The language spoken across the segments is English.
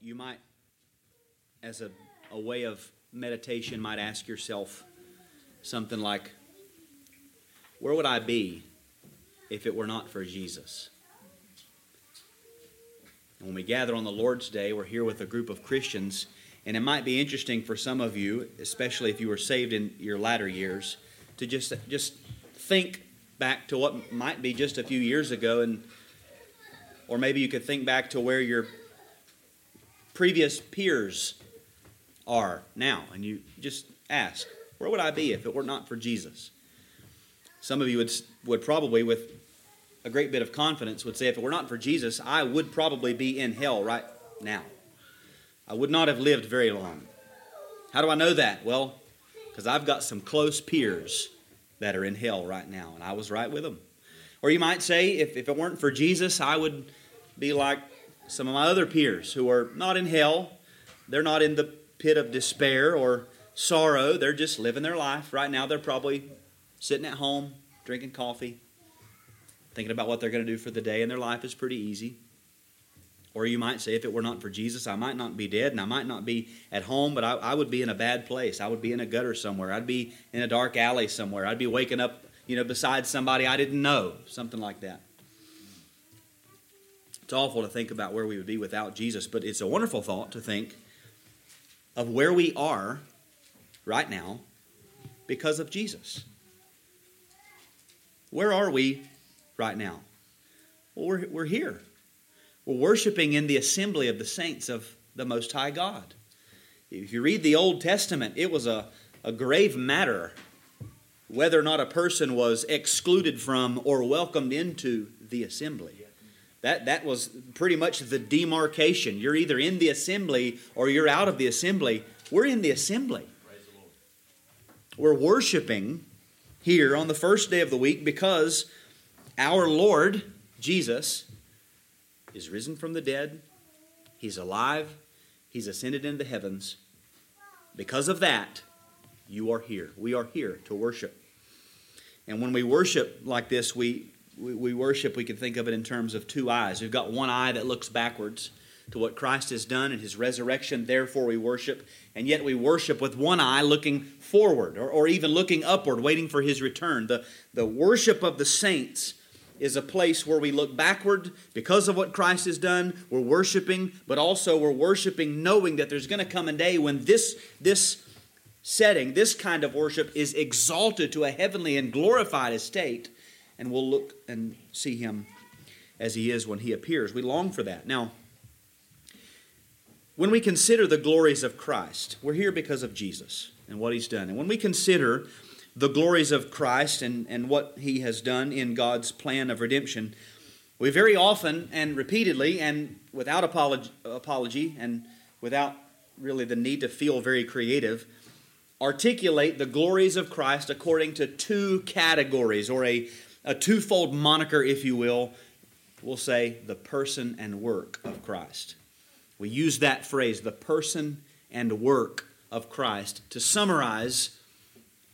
you might, as a, a way of meditation, might ask yourself something like, Where would I be if it were not for Jesus? And when we gather on the Lord's Day, we're here with a group of Christians, and it might be interesting for some of you, especially if you were saved in your latter years, to just just think back to what might be just a few years ago, and or maybe you could think back to where your previous peers are now, and you just ask, where would I be if it were not for Jesus? Some of you would, would probably, with a great bit of confidence, would say, if it were not for Jesus, I would probably be in hell right now. I would not have lived very long. How do I know that? Well, because I've got some close peers that are in hell right now, and I was right with them. Or you might say, if, if it weren't for Jesus, I would be like some of my other peers who are not in hell. They're not in the pit of despair or sorrow. They're just living their life. Right now, they're probably sitting at home, drinking coffee, thinking about what they're going to do for the day, and their life is pretty easy. Or you might say, if it were not for Jesus, I might not be dead and I might not be at home, but I, I, would be in a bad place. I would be in a gutter somewhere. I'd be in a dark alley somewhere. I'd be waking up, you know, beside somebody I didn't know, something like that. It's awful to think about where we would be without Jesus, but it's a wonderful thought to think of where we are right now because of Jesus. Where are we right now? Well, we're, we're here. We're worshiping in the assembly of the saints of the Most High God. If you read the Old Testament, it was a, a grave matter whether or not a person was excluded from or welcomed into the assembly. That, that was pretty much the demarcation. You're either in the assembly or you're out of the assembly. We're in the assembly. We're worshiping here on the first day of the week because our Lord, Jesus, is risen from the dead. He's alive. He's ascended into the heavens. Because of that, you are here. We are here to worship. And when we worship like this, we we, we worship, we can think of it in terms of two eyes. We've got one eye that looks backwards to what Christ has done and his resurrection, therefore we worship. And yet we worship with one eye looking forward or, or even looking upward, waiting for his return. The, the worship of the saints is a place where we look backward because of what Christ has done. We're worshiping, but also we're worshiping knowing that there's going to come a day when this, this setting, this kind of worship, is exalted to a heavenly and glorified estate and we'll look and see him as he is when he appears. We long for that. Now, when we consider the glories of Christ, we're here because of Jesus and what he's done. And when we consider the glories of Christ and, and what he has done in God's plan of redemption, we very often and repeatedly and without apology, apology and without really the need to feel very creative, articulate the glories of Christ according to two categories or a a twofold moniker, if you will. We'll say the person and work of Christ. We use that phrase, the person and work of Christ, to summarize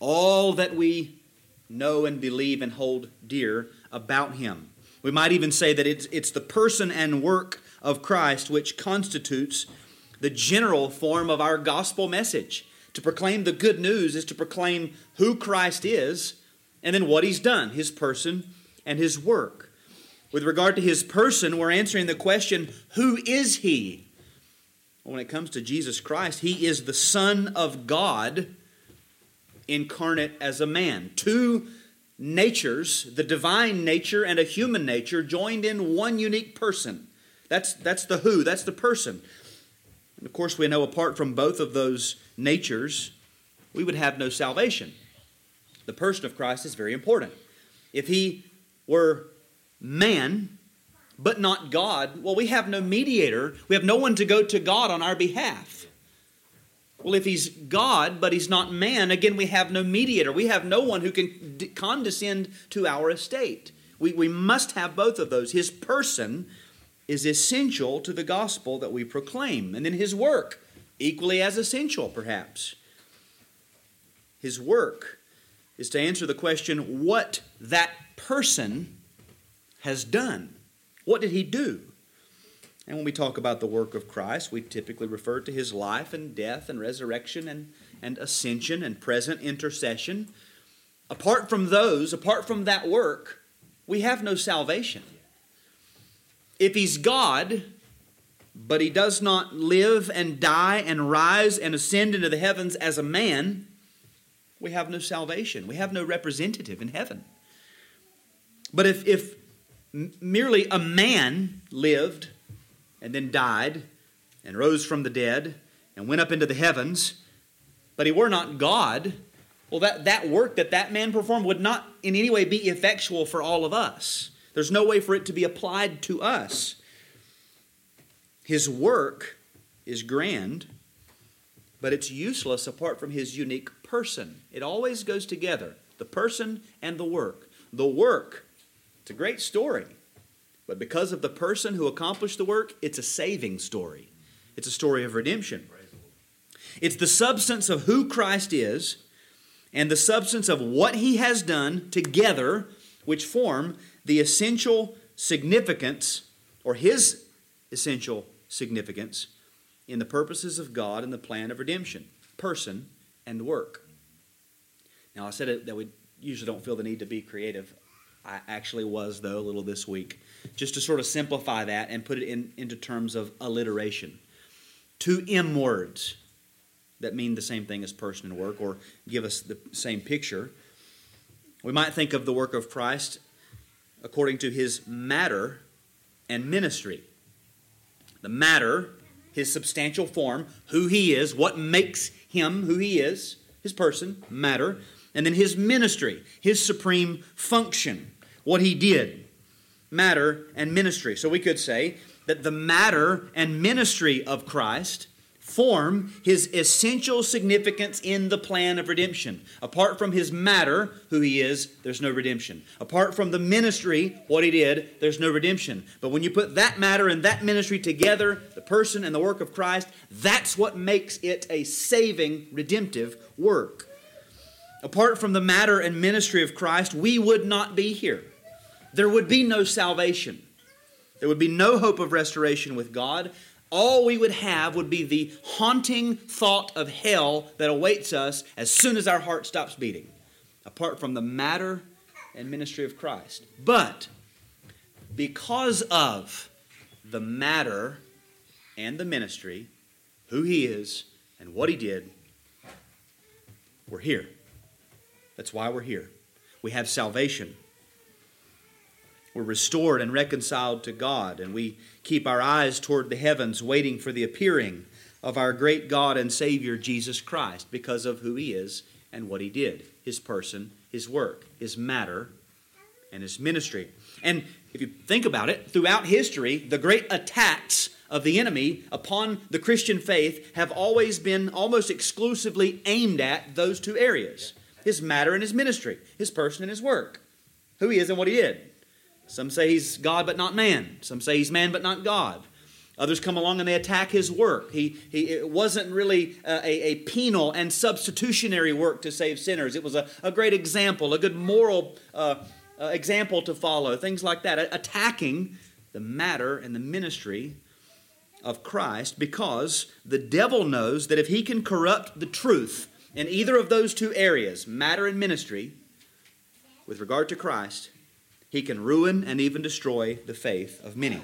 all that we know and believe and hold dear about Him. We might even say that it's, it's the person and work of Christ which constitutes the general form of our gospel message. To proclaim the good news is to proclaim who Christ is and then what he's done, his person and his work. With regard to his person, we're answering the question who is he? Well, when it comes to Jesus Christ, he is the Son of God incarnate as a man. Two natures, the divine nature and a human nature, joined in one unique person. That's, that's the who, that's the person. And of course, we know apart from both of those natures, we would have no salvation the person of Christ is very important. If he were man, but not God, well, we have no mediator. We have no one to go to God on our behalf. Well, if he's God, but he's not man, again, we have no mediator. We have no one who can condescend to our estate. We, we must have both of those. His person is essential to the gospel that we proclaim, and then his work, equally as essential, perhaps. His work is to answer the question what that person has done. What did he do? And when we talk about the work of Christ, we typically refer to his life and death and resurrection and, and ascension and present intercession. Apart from those, apart from that work, we have no salvation. If he's God, but he does not live and die and rise and ascend into the heavens as a man, we have no salvation. We have no representative in heaven. But if, if merely a man lived and then died and rose from the dead and went up into the heavens, but he were not God, well, that, that work that that man performed would not in any way be effectual for all of us. There's no way for it to be applied to us. His work is grand, but it's useless apart from his unique person. It always goes together the person and the work. The work, it's a great story, but because of the person who accomplished the work, it's a saving story. It's a story of redemption. It's the substance of who Christ is and the substance of what he has done together, which form the essential significance or his essential significance in the purposes of God and the plan of redemption, person and work. Now, I said that we usually don't feel the need to be creative. I actually was, though, a little this week, just to sort of simplify that and put it in, into terms of alliteration. Two M words that mean the same thing as person and work or give us the same picture. We might think of the work of Christ according to his matter and ministry. The matter, his substantial form, who he is, what makes him who he is, his person, matter, and then his ministry, his supreme function, what he did, matter and ministry. So we could say that the matter and ministry of Christ form his essential significance in the plan of redemption. Apart from his matter, who he is, there's no redemption. Apart from the ministry, what he did, there's no redemption. But when you put that matter and that ministry together, the person and the work of Christ, that's what makes it a saving, redemptive work. Apart from the matter and ministry of Christ, we would not be here. There would be no salvation. There would be no hope of restoration with God all we would have would be the haunting thought of hell that awaits us as soon as our heart stops beating, apart from the matter and ministry of Christ. But because of the matter and the ministry, who He is and what He did, we're here. That's why we're here. We have salvation. We're restored and reconciled to God, and we keep our eyes toward the heavens, waiting for the appearing of our great God and Savior, Jesus Christ, because of who He is and what He did His person, His work, His matter, and His ministry. And if you think about it, throughout history, the great attacks of the enemy upon the Christian faith have always been almost exclusively aimed at those two areas his matter and his ministry, his person and his work, who he is and what he did. Some say he's God but not man. Some say he's man but not God. Others come along and they attack his work. He, he, it wasn't really a, a, penal and substitutionary work to save sinners. It was a, a great example, a good moral uh, uh, example to follow, things like that. Attacking the matter and the ministry of Christ because the devil knows that if he can corrupt the truth in either of those two areas, matter and ministry, with regard to Christ, he can ruin and even destroy the faith of many.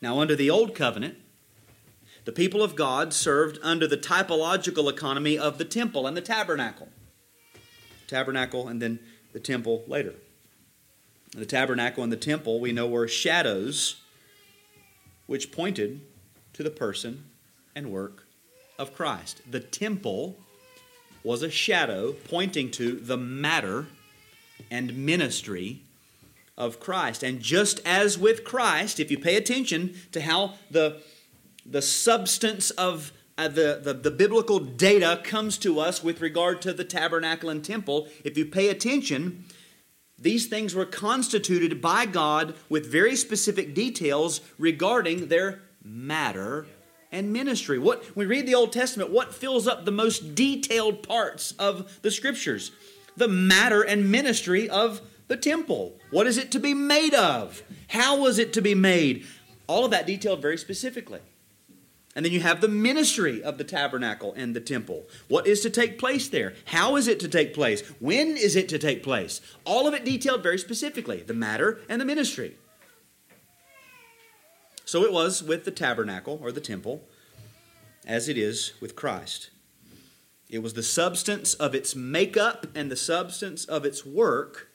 Now, under the Old Covenant, the people of God served under the typological economy of the temple and the tabernacle. Tabernacle and then the temple later. The tabernacle and the temple, we know, were shadows which pointed to the person and work of Christ. The temple was a shadow pointing to the matter and ministry of Christ. And just as with Christ, if you pay attention to how the, the substance of uh, the, the, the biblical data comes to us with regard to the tabernacle and temple, if you pay attention, these things were constituted by God with very specific details regarding their matter and ministry. What we read the Old Testament, what fills up the most detailed parts of the scriptures? The matter and ministry of The temple. What is it to be made of? How was it to be made? All of that detailed very specifically. And then you have the ministry of the tabernacle and the temple. What is to take place there? How is it to take place? When is it to take place? All of it detailed very specifically the matter and the ministry. So it was with the tabernacle or the temple, as it is with Christ. It was the substance of its makeup and the substance of its work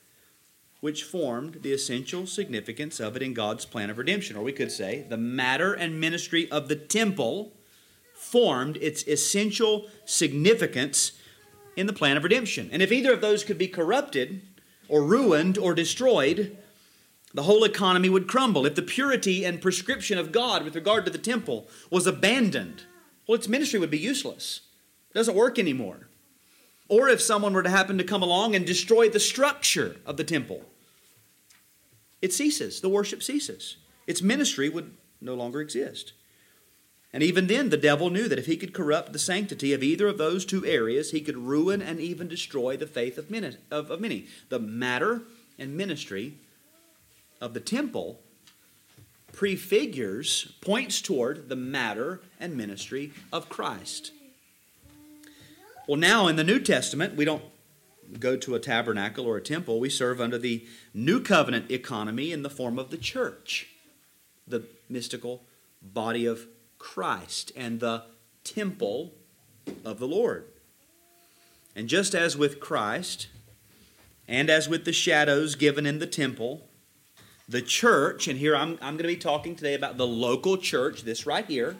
which formed the essential significance of it in God's plan of redemption. Or we could say, the matter and ministry of the temple formed its essential significance in the plan of redemption. And if either of those could be corrupted, or ruined, or destroyed, the whole economy would crumble. If the purity and prescription of God with regard to the temple was abandoned, well, its ministry would be useless. Doesn't work anymore. Or if someone were to happen to come along and destroy the structure of the temple, it ceases. The worship ceases. Its ministry would no longer exist. And even then, the devil knew that if he could corrupt the sanctity of either of those two areas, he could ruin and even destroy the faith of many. Of, of many. The matter and ministry of the temple prefigures, points toward the matter and ministry of Christ. Well, now in the New Testament, we don't go to a tabernacle or a temple. We serve under the new covenant economy in the form of the church, the mystical body of Christ, and the temple of the Lord. And just as with Christ, and as with the shadows given in the temple, the church, and here I'm, I'm going to be talking today about the local church, this right here.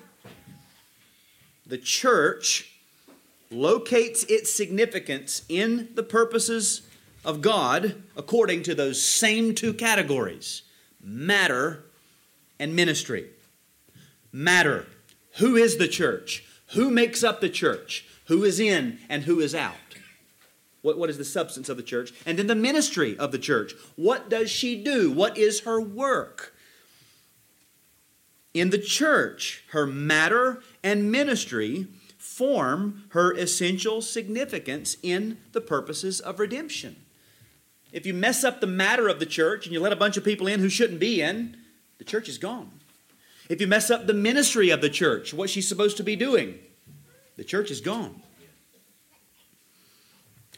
The church locates its significance in the purposes of God according to those same two categories matter and ministry. Matter. Who is the church? Who makes up the church? Who is in and who is out? What, what is the substance of the church? And then the ministry of the church. What does she do? What is her work? In the church, her matter and ministry form her essential significance in the purposes of redemption. If you mess up the matter of the church and you let a bunch of people in who shouldn't be in, the church is gone. If you mess up the ministry of the church, what she's supposed to be doing, the church is gone.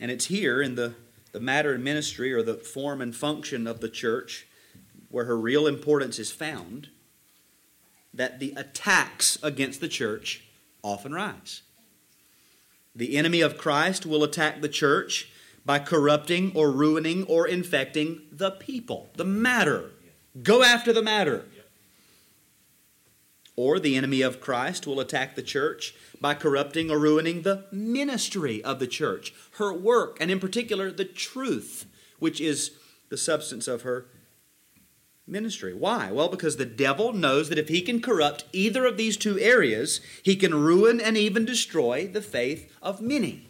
And it's here in the, the matter and ministry or the form and function of the church where her real importance is found that the attacks against the church often rise. The enemy of Christ will attack the church by corrupting or ruining or infecting the people, the matter. Go after the matter. Or the enemy of Christ will attack the church by corrupting or ruining the ministry of the church, her work, and in particular the truth, which is the substance of her ministry. Why? Well, because the devil knows that if he can corrupt either of these two areas, he can ruin and even destroy the faith of many.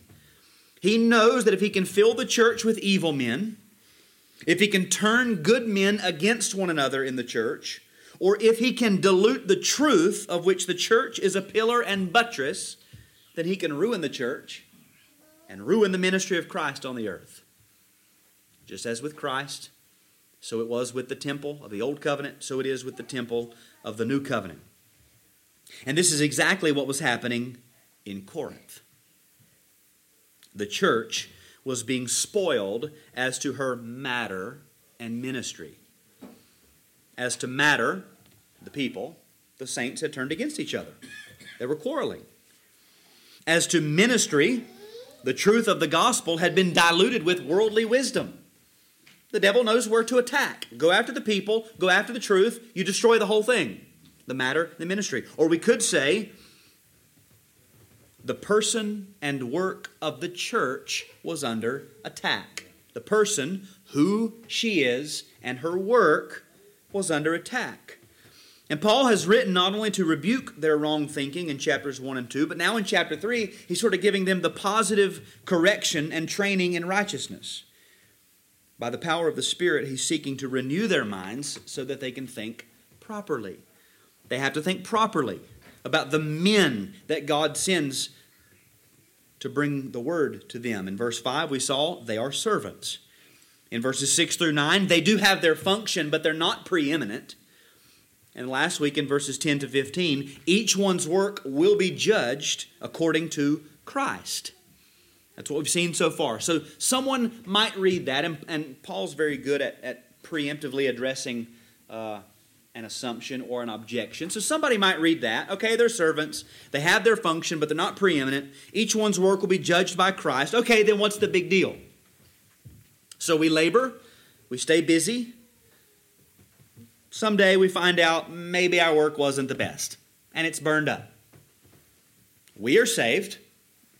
He knows that if he can fill the church with evil men, if he can turn good men against one another in the church, or if he can dilute the truth of which the church is a pillar and buttress, then he can ruin the church and ruin the ministry of Christ on the earth. Just as with Christ, so it was with the temple of the Old Covenant, so it is with the temple of the New Covenant. And this is exactly what was happening in Corinth. The church was being spoiled as to her matter and ministry. As to matter, the people, the saints had turned against each other. They were quarreling. As to ministry, the truth of the gospel had been diluted with worldly wisdom. The devil knows where to attack. Go after the people, go after the truth, you destroy the whole thing the matter, the ministry. Or we could say, the person and work of the church was under attack. The person, who she is, and her work was under attack. And Paul has written not only to rebuke their wrong thinking in chapters 1 and 2, but now in chapter 3, he's sort of giving them the positive correction and training in righteousness. By the power of the Spirit, he's seeking to renew their minds so that they can think properly. They have to think properly about the men that God sends to bring the word to them. In verse 5, we saw they are servants. In verses 6 through 9, they do have their function, but they're not preeminent. And last week in verses 10 to 15, each one's work will be judged according to Christ. That's what we've seen so far. So someone might read that, and, and Paul's very good at, at preemptively addressing uh, an assumption or an objection. So somebody might read that. Okay, they're servants. They have their function, but they're not preeminent. Each one's work will be judged by Christ. Okay, then what's the big deal? So we labor, we stay busy. Someday we find out maybe our work wasn't the best and it's burned up. We are saved.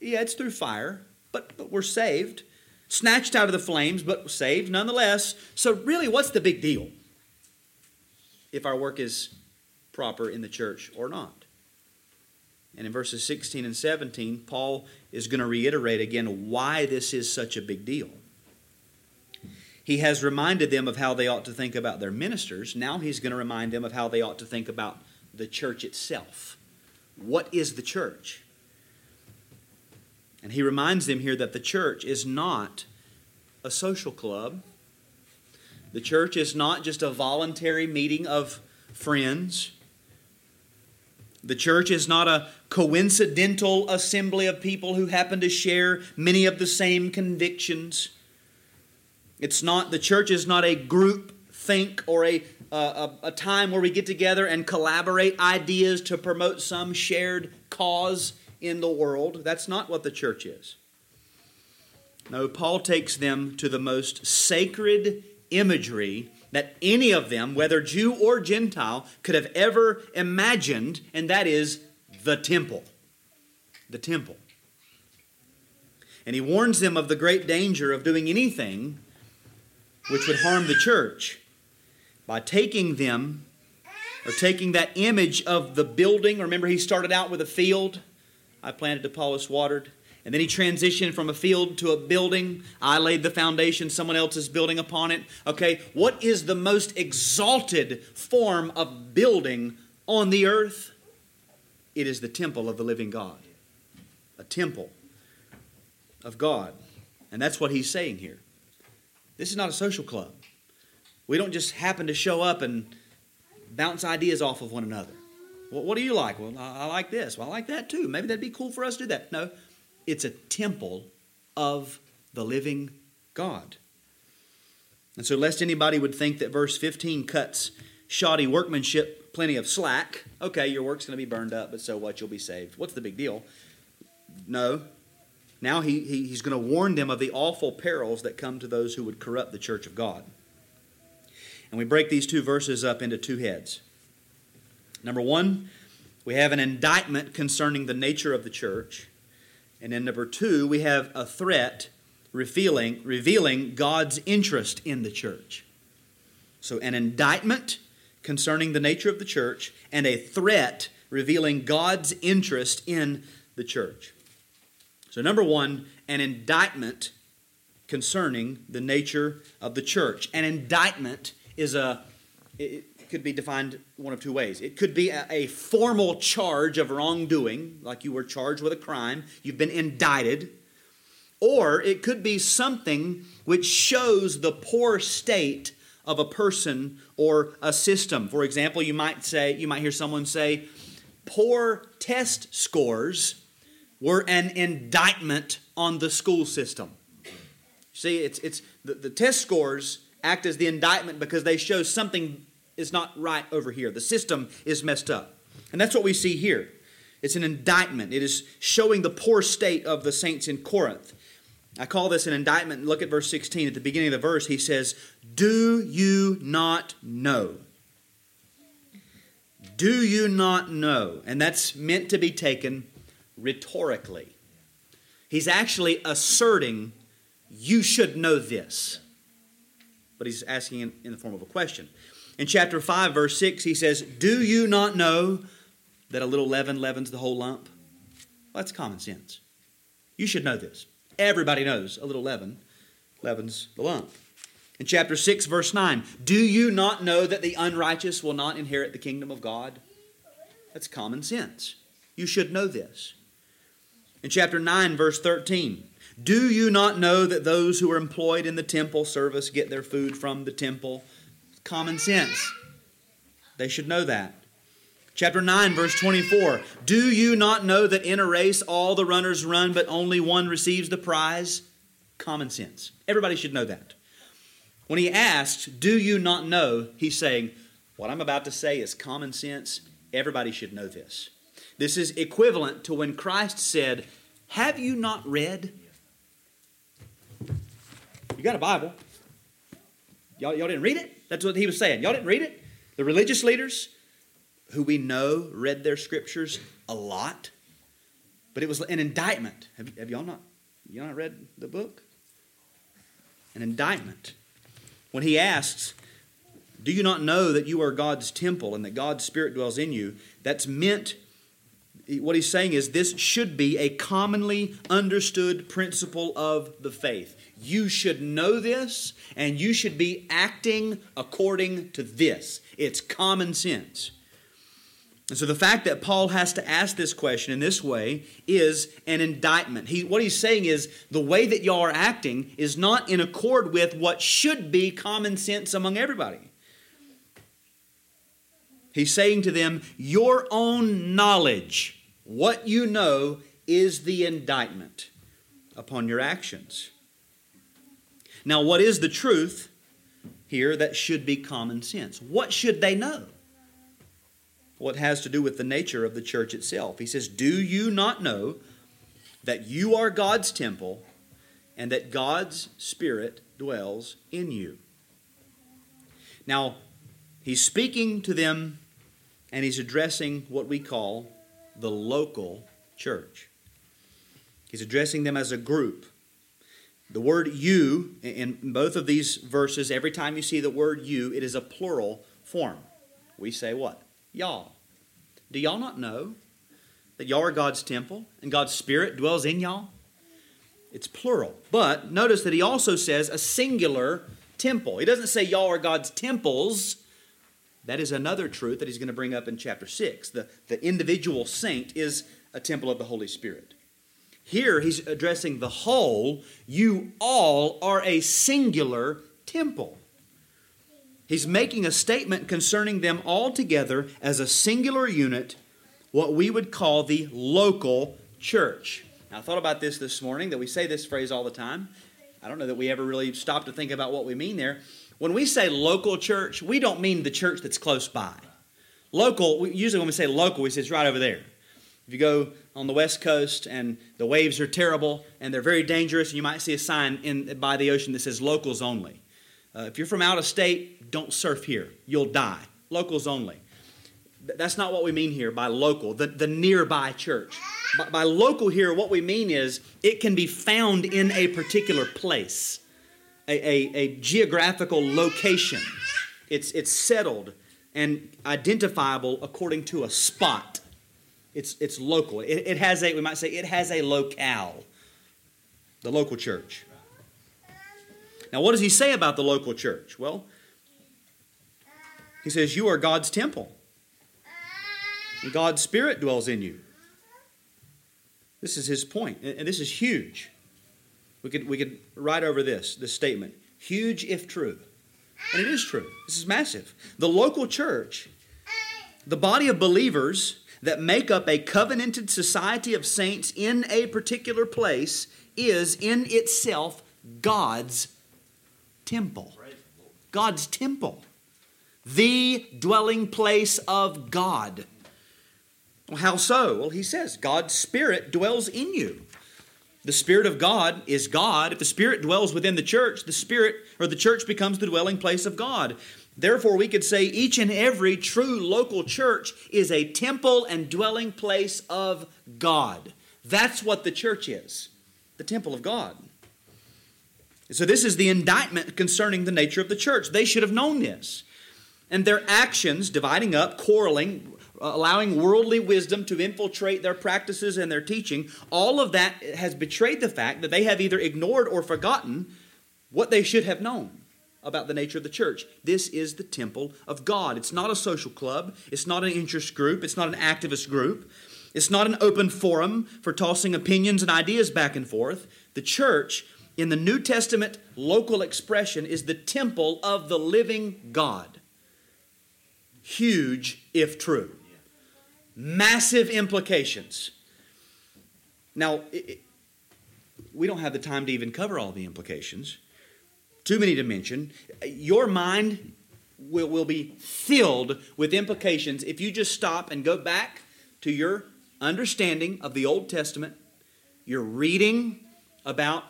Yeah, it's through fire, but, but we're saved. Snatched out of the flames, but saved nonetheless. So, really, what's the big deal? If our work is proper in the church or not. And in verses 16 and 17, Paul is going to reiterate again why this is such a big deal. He has reminded them of how they ought to think about their ministers. Now he's going to remind them of how they ought to think about the church itself. What is the church? And he reminds them here that the church is not a social club. The church is not just a voluntary meeting of friends. The church is not a coincidental assembly of people who happen to share many of the same convictions. It's not, the church is not a group think or a, a, a time where we get together and collaborate ideas to promote some shared cause in the world. That's not what the church is. No, Paul takes them to the most sacred imagery that any of them, whether Jew or Gentile, could have ever imagined, and that is the temple. The temple. And he warns them of the great danger of doing anything which would harm the church by taking them or taking that image of the building. Remember, he started out with a field. I planted, Apollos watered. And then he transitioned from a field to a building. I laid the foundation, someone else is building upon it. Okay, what is the most exalted form of building on the earth? It is the temple of the living God. A temple of God. And that's what he's saying here. This is not a social club. We don't just happen to show up and bounce ideas off of one another. Well, what do you like? Well, I, like this. Well, I like that too. Maybe that'd be cool for us to do that. No, it's a temple of the living God. And so, lest anybody would think that verse 15 cuts shoddy workmanship plenty of slack, okay, your work's going to be burned up, but so what? You'll be saved. What's the big deal? No, now he, he, he's going to warn them of the awful perils that come to those who would corrupt the church of God. And we break these two verses up into two heads. Number one, we have an indictment concerning the nature of the church. And then number two, we have a threat revealing, revealing God's interest in the church. So, an indictment concerning the nature of the church and a threat revealing God's interest in the church. So, number one, an indictment concerning the nature of the church. An indictment is a, could be defined one of two ways. It could be a, a formal charge of wrongdoing, like you were charged with a crime, you've been indicted. Or it could be something which shows the poor state of a person or a system. For example, you might say, you might hear someone say, poor test scores were an indictment on the school system. See, it's, it's the, the test scores act as the indictment because they show something is not right over here. The system is messed up. And that's what we see here. It's an indictment. It is showing the poor state of the saints in Corinth. I call this an indictment. Look at verse 16. At the beginning of the verse, he says, Do you not know? Do you not know? And that's meant to be taken rhetorically. He's actually asserting, You should know this. But he's asking in, in the form of a question. In chapter 5, verse 6, he says, Do you not know that a little leaven leavens the whole lump? Well, that's common sense. You should know this. Everybody knows a little leaven leavens the lump. In chapter 6, verse 9, do you not know that the unrighteous will not inherit the kingdom of God? That's common sense. You should know this. In chapter 9, verse 13, do you not know that those who are employed in the temple service get their food from the temple? Common sense. They should know that. Chapter 9, verse 24. Do you not know that in a race all the runners run, but only one receives the prize? Common sense. Everybody should know that. When he asks, Do you not know? He's saying, What I'm about to say is common sense. Everybody should know this. This is equivalent to when Christ said, Have you not read? You got a Bible. Y'all, y'all didn't read it? That's what he was saying. Y'all didn't read it? The religious leaders, who we know read their scriptures a lot, but it was an indictment. Have, have y'all not, you not read the book? An indictment. When he asks, Do you not know that you are God's temple and that God's Spirit dwells in you? That's meant what he's saying is this should be a commonly understood principle of the faith. You should know this and you should be acting according to this. It's common sense. And so the fact that Paul has to ask this question in this way is an indictment. He, what he's saying is the way that y'all are acting is not in accord with what should be common sense among everybody. He's saying to them, Your own knowledge what you know is the indictment upon your actions. Now, what is the truth here that should be common sense? What should they know? What has to do with the nature of the church itself. He says, Do you not know that you are God's temple and that God's Spirit dwells in you? Now, he's speaking to them and he's addressing what we call the local church. He's addressing them as a group. The word you, in both of these verses, every time you see the word you, it is a plural form. We say what? Y'all. Do y'all not know that y'all are God's temple and God's Spirit dwells in y'all? It's plural. But notice that he also says a singular temple. He doesn't say y'all are God's temples. That is another truth that he's going to bring up in chapter 6. The, the individual saint is a temple of the Holy Spirit. Here he's addressing the whole. You all are a singular temple. He's making a statement concerning them all together as a singular unit, what we would call the local church. Now, I thought about this this morning that we say this phrase all the time. I don't know that we ever really stop to think about what we mean there. When we say local church, we don't mean the church that's close by. Local, usually when we say local, we say it's right over there. If you go on the west coast and the waves are terrible and they're very dangerous, you might see a sign in, by the ocean that says locals only. Uh, if you're from out of state, don't surf here. You'll die. Locals only. That's not what we mean here by local, the, the nearby church. By, by local here, what we mean is it can be found in a particular place a, a, a geographical location. It's, it's settled and identifiable according to a spot. It's, it's local. It, it has a, we might say, it has a locale, the local church. Now, what does he say about the local church? Well, he says, You are God's temple, and God's Spirit dwells in you. This is his point, and this is huge. We could, we could write over this, this statement huge if true. And it is true. This is massive. The local church, the body of believers that make up a covenanted society of saints in a particular place, is in itself God's temple. God's temple. The dwelling place of God. Well, how so? Well, he says God's Spirit dwells in you. The Spirit of God is God. If the Spirit dwells within the church, the Spirit or the church becomes the dwelling place of God. Therefore, we could say each and every true local church is a temple and dwelling place of God. That's what the church is the temple of God. So, this is the indictment concerning the nature of the church. They should have known this. And their actions, dividing up, quarreling, allowing worldly wisdom to infiltrate their practices and their teaching, all of that has betrayed the fact that they have either ignored or forgotten what they should have known about the nature of the church. This is the temple of God. It's not a social club, it's not an interest group, it's not an activist group. It's not an open forum for tossing opinions and ideas back and forth. The church, in the New Testament local expression, is the temple of the living God. Huge, if true. Massive implications. Now, it, we don't have the time to even cover all the implications. Too many to mention. Your mind will, will be filled with implications if you just stop and go back to your understanding of the Old Testament, your reading about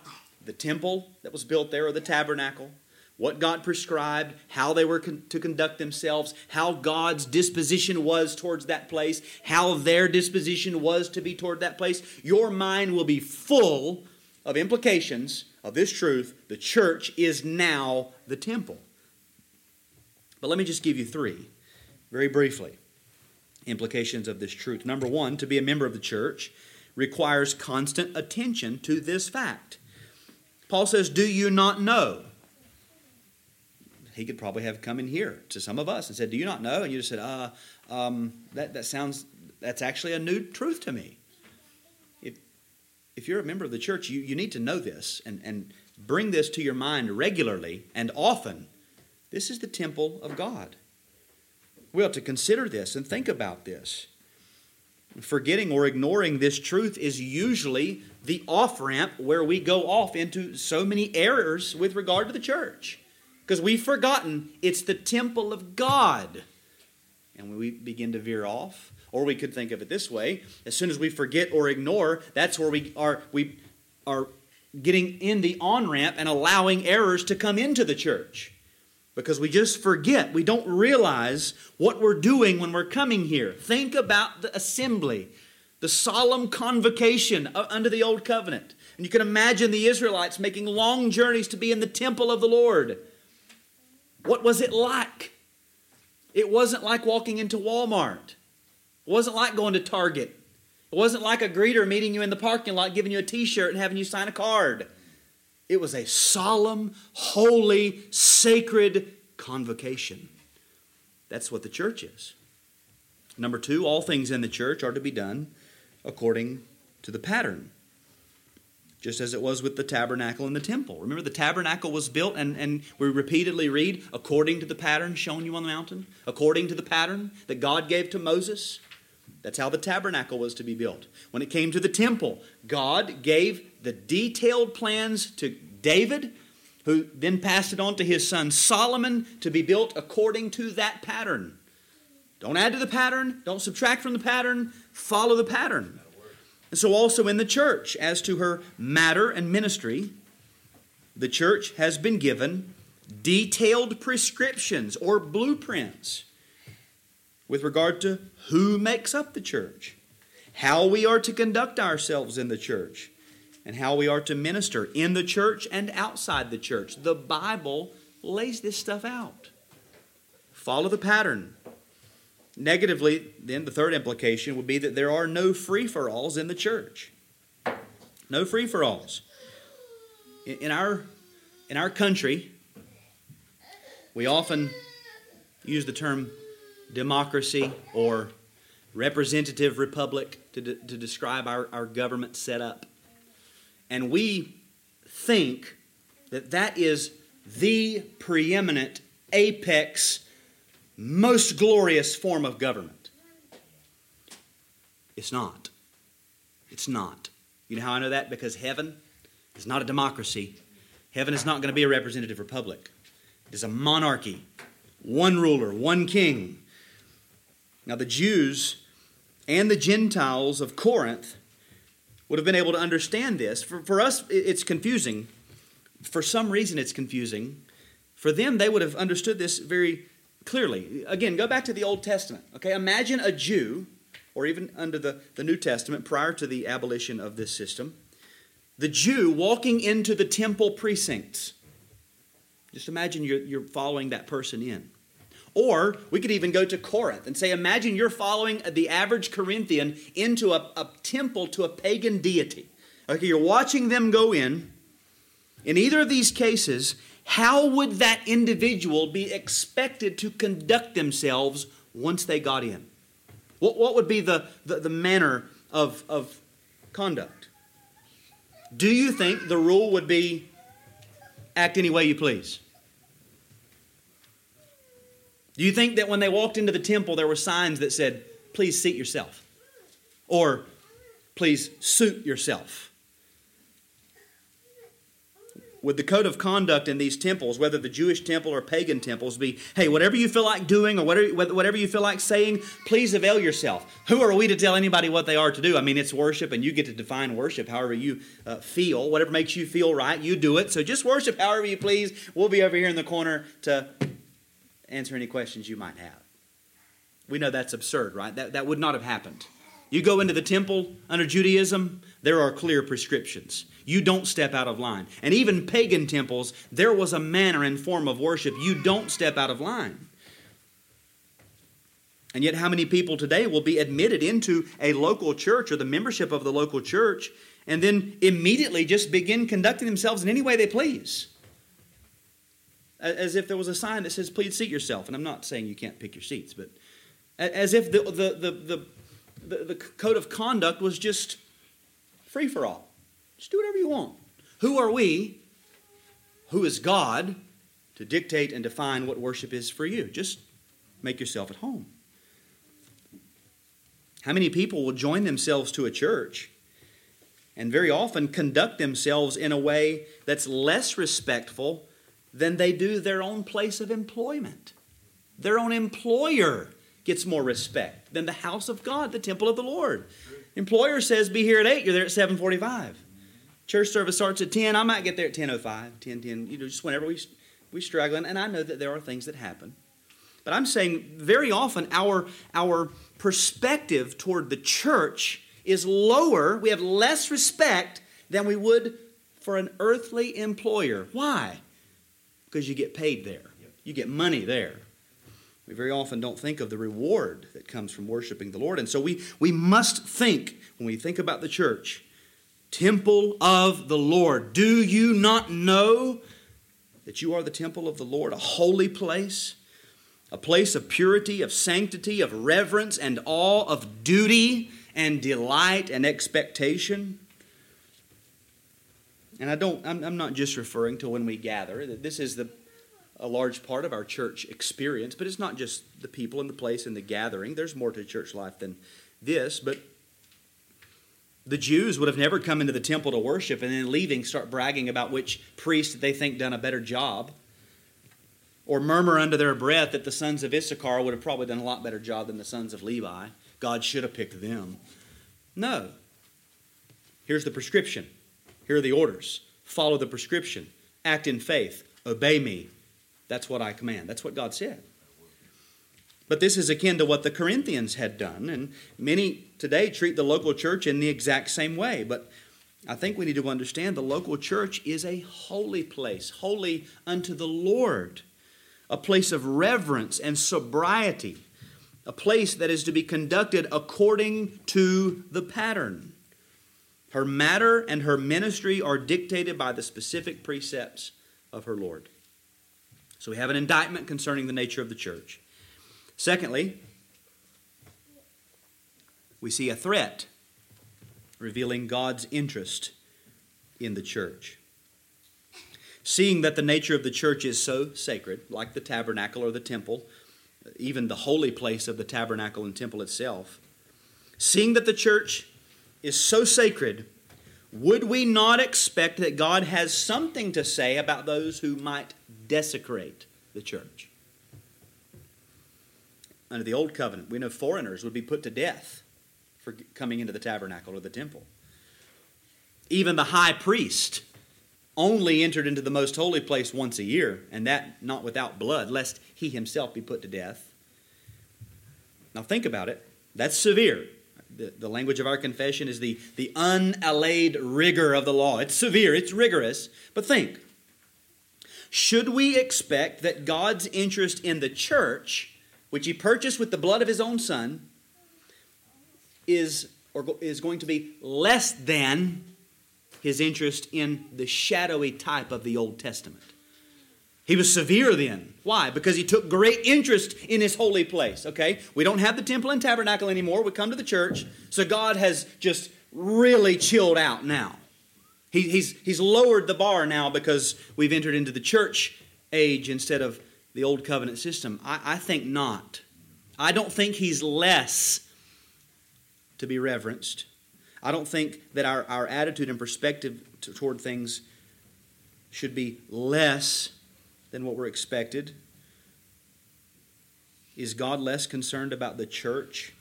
the temple that was built there or the tabernacle, what God prescribed, how they were con- to conduct themselves, how God's disposition was towards that place, how their disposition was to be toward that place. Your mind will be full of implications of this truth. The church is now the temple. But let me just give you three, very briefly, implications of this truth. Number one, to be a member of the church requires constant attention to this fact. Paul says, Do you not know? He could probably have come in here to some of us and said, Do you not know? And you just said, uh, um, that, that sounds, that's actually a new truth to me. If, you're a member of the church, you, you need to know this and, and bring this to your mind regularly and often this is the temple of God. We ought to consider this and think about this. Forgetting or ignoring this truth is usually the off ramp where we go off into so many errors with regard to the church. Because we've forgotten it's the temple of God. And we begin to veer off. Or we could think of it this way as soon as we forget or ignore, that's where we are, we are getting in the on ramp and allowing errors to come into the church because we just forget. We don't realize what we're doing when we're coming here. Think about the assembly, the solemn convocation under the old covenant. And you can imagine the Israelites making long journeys to be in the temple of the Lord. What was it like? It wasn't like walking into Walmart. It wasn't like going to Target. It wasn't like a greeter meeting you in the parking lot, giving you a t shirt and having you sign a card. It was a solemn, holy, sacred convocation. That's what the church is. Number two, all things in the church are to be done according to the pattern, just as it was with the tabernacle and the temple. Remember, the tabernacle was built, and, and we repeatedly read, according to the pattern shown you on the mountain, according to the pattern that God gave to Moses. That's how the tabernacle was to be built. When it came to the temple, God gave the detailed plans to David, who then passed it on to his son Solomon to be built according to that pattern. Don't add to the pattern, don't subtract from the pattern, follow the pattern. And so, also in the church, as to her matter and ministry, the church has been given detailed prescriptions or blueprints with regard to who makes up the church, how we are to conduct ourselves in the church, and how we are to minister in the church and outside the church. The Bible lays this stuff out. Follow the pattern. Negatively, then, the third implication would be that there are no free for alls in the church. No free for alls. In our, in our country, we often use the term democracy or representative republic to, de- to describe our, our government setup. And we think that that is the preeminent, apex, most glorious form of government. It's not. It's not. You know how I know that? Because heaven is not a democracy. Heaven is not going to be a representative republic. It is a monarchy. One ruler, one king. Now, the Jews and the Gentiles of Corinth would have been able to understand this. For, for us, it's confusing. For some reason, it's confusing. For them, they would have understood this very clearly. Again, go back to the Old Testament. Okay, imagine a Jew, or even under the, the New Testament, prior to the abolition of this system, the Jew walking into the temple precincts. Just imagine you're, you're following that person in. Or we could even go to Corinth and say, imagine you're following the average Corinthian into a, a temple to a pagan deity. Okay, you're watching them go in. In either of these cases, how would that individual be expected to conduct themselves once they got in? What, what would be the, the, the manner of, of conduct? Do you think the rule would be act any way you please? Do you think that when they walked into the temple, there were signs that said, please seat yourself? Or please suit yourself? Would the code of conduct in these temples, whether the Jewish temple or pagan temples, be, hey, whatever you feel like doing or whatever, whatever you feel like saying, please avail yourself? Who are we to tell anybody what they are to do? I mean, it's worship, and you get to define worship however you uh, feel. Whatever makes you feel right, you do it. So just worship however you please. We'll be over here in the corner to answer any questions you might have. We know that's absurd, right? That, that would not have happened. You go into the temple under Judaism, there are clear prescriptions. You don't step out of line. And even pagan temples, there was a manner and form of worship. You don't step out of line. And yet, how many people today will be admitted into a local church or the membership of the local church and then immediately just begin conducting themselves in any way they please? As if there was a sign that says, please seat yourself. And I'm not saying you can't pick your seats, but as if the, the, the, the the, code of conduct was just free for all. Just do whatever you want. Who are we, who is God, to dictate and define what worship is for you? Just make yourself at home. How many people will join themselves to a church and very often conduct themselves in a way that's less respectful than they do their own place of employment? Their own employer gets more respect than the house of God, the temple of the Lord. Employer says be here at 8, you're there at 7:45. Church service starts at 10, I might get there at 10:05, 10 10, you know, just whenever we we struggle and I know that there are things that happen. But I'm saying very often our our perspective toward the church is lower, we have less respect than we would for an earthly employer. Why? Because you get paid there. You get money there. We very often don't think of the reward that comes from worshiping the Lord. And so we, we must think, when we think about the church, temple of the Lord. Do you not know that you are the temple of the Lord, a holy place? A place of purity, of sanctity, of reverence and awe, of duty and delight and expectation. And I don't, I'm, I'm not just referring to when we gather. This is the a large part of our church experience, but it's not just the people and the place and the gathering. There's more to church life than this, but the Jews would have never come into the temple to worship and then leaving start bragging about which priest they think done a better job or murmur under their breath that the sons of Issachar would have probably done a lot better job than the sons of Levi. God should have picked them. No. Here's the prescription. Here are the orders. Follow the prescription. Act in faith. Obey me. That's what I command. That's what God said. But this is akin to what the Corinthians had done, and many today treat the local church in the exact same way. But I think we need to understand the local church is a holy place, holy unto the Lord, a place of reverence and sobriety, a place that is to be conducted according to the pattern. Her matter and her ministry are dictated by the specific precepts of her Lord. So we have an indictment concerning the nature of the church. Secondly, we see a threat revealing God's interest in the church. Seeing that the nature of the church is so sacred, like the tabernacle or the temple, even the holy place of the tabernacle and temple itself, seeing that the church is so sacred, would we not expect that God has something to say about those who might desecrate the church? Under the Old Covenant, we know foreigners would be put to death for coming into the tabernacle or the temple. Even the high priest only entered into the most holy place once a year, and that not without blood, lest he himself be put to death. Now think about it. That's severe the, the language of our confession is the, the unallayed rigor of the law. It's severe, it's rigorous. But think should we expect that God's interest in the church, which he purchased with the blood of his own son, is, or is going to be less than his interest in the shadowy type of the Old Testament? He was severe then. Why? Because he took great interest in his holy place. Okay? We don't have the temple and tabernacle anymore. We come to the church. So God has just really chilled out now. He, he's, he's lowered the bar now because we've entered into the church age instead of the old covenant system. I, I think not. I don't think he's less to be reverenced. I don't think that our, our attitude and perspective to, toward things should be less than what we're expected? Is God less concerned about the church,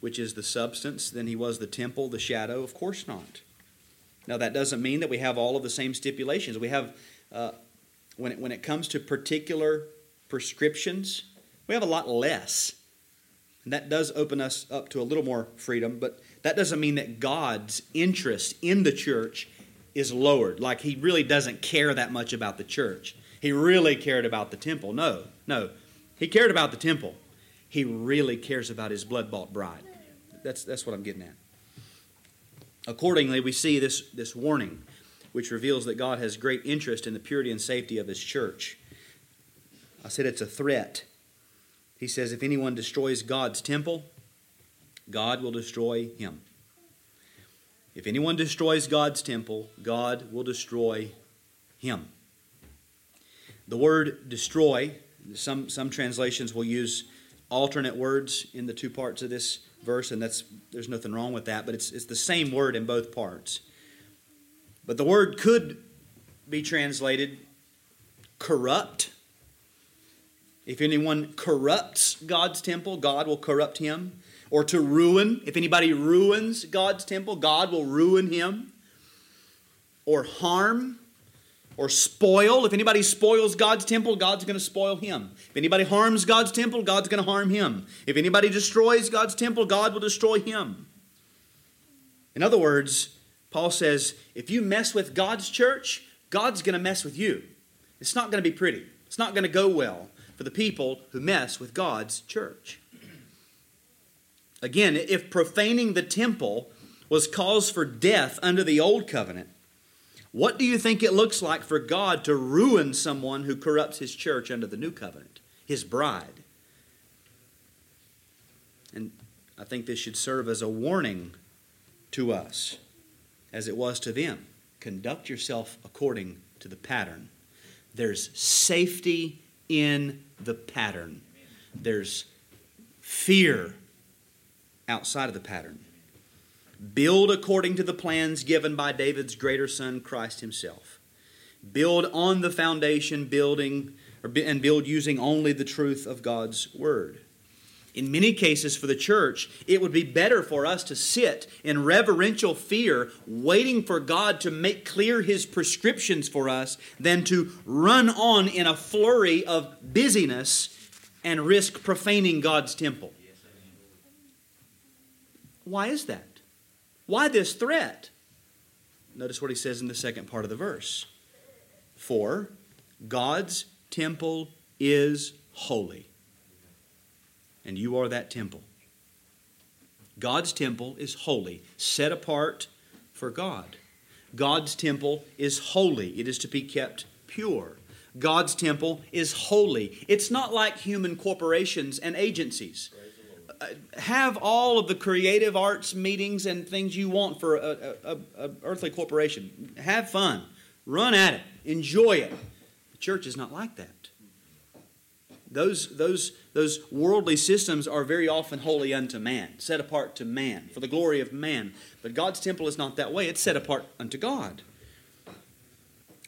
which is the substance, than he was the temple, the shadow? Of course not. Now, that doesn't mean that we have all of the same stipulations. We have, uh, when, it, when it comes to particular prescriptions, we have a lot less. And that does open us up to a little more freedom, but that doesn't mean that God's interest in the church is lowered. Like he really doesn't care that much about the church. He really cared about the temple. No, no. He cared about the temple. He really cares about his blood bought bride. That's, that's what I'm getting at. Accordingly, we see this, this warning, which reveals that God has great interest in the purity and safety of his church. I said it's a threat. He says, if anyone destroys God's temple, God will destroy him. If anyone destroys God's temple, God will destroy him. The word destroy, some, some translations will use alternate words in the two parts of this verse, and that's there's nothing wrong with that, but it's, it's the same word in both parts. But the word could be translated corrupt. If anyone corrupts God's temple, God will corrupt him. Or to ruin. If anybody ruins God's temple, God will ruin him. Or harm or spoil. If anybody spoils God's temple, God's going to spoil him. If anybody harms God's temple, God's going to harm him. If anybody destroys God's temple, God will destroy him. In other words, Paul says if you mess with God's church, God's going to mess with you. It's not going to be pretty, it's not going to go well for the people who mess with God's church. Again, if profaning the temple was cause for death under the old covenant, what do you think it looks like for God to ruin someone who corrupts his church under the new covenant, his bride? And I think this should serve as a warning to us, as it was to them. Conduct yourself according to the pattern. There's safety in the pattern, there's fear outside of the pattern. Build according to the plans given by David's greater son, Christ himself. Build on the foundation, building and build using only the truth of God's word. In many cases for the church, it would be better for us to sit in reverential fear, waiting for God to make clear his prescriptions for us, than to run on in a flurry of busyness and risk profaning God's temple. Why is that? Why this threat? Notice what he says in the second part of the verse. For God's temple is holy, and you are that temple. God's temple is holy, set apart for God. God's temple is holy, it is to be kept pure. God's temple is holy. It's not like human corporations and agencies Uh, have all of the creative arts meetings and things you want for a, a, a, earthly corporation. Have fun, run at it, enjoy it. The church is not like that. Those, those, those worldly systems are very often holy unto man, set apart to man, for the glory of man. But God's temple is not that way, it's set apart unto God.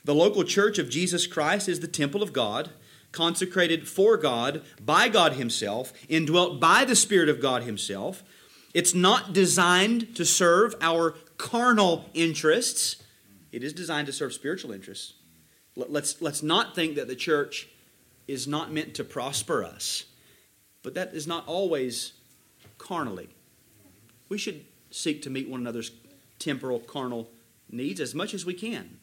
The local church of Jesus Christ is the temple of God consecrated for God, by God Himself, indwelt by the Spirit of God Himself. It's not designed to serve our carnal interests, it is designed to serve spiritual interests. Let's, let's not think that the church is not meant to prosper us, but that is not always carnally. We should seek to meet one another's temporal, carnal needs as much as we can.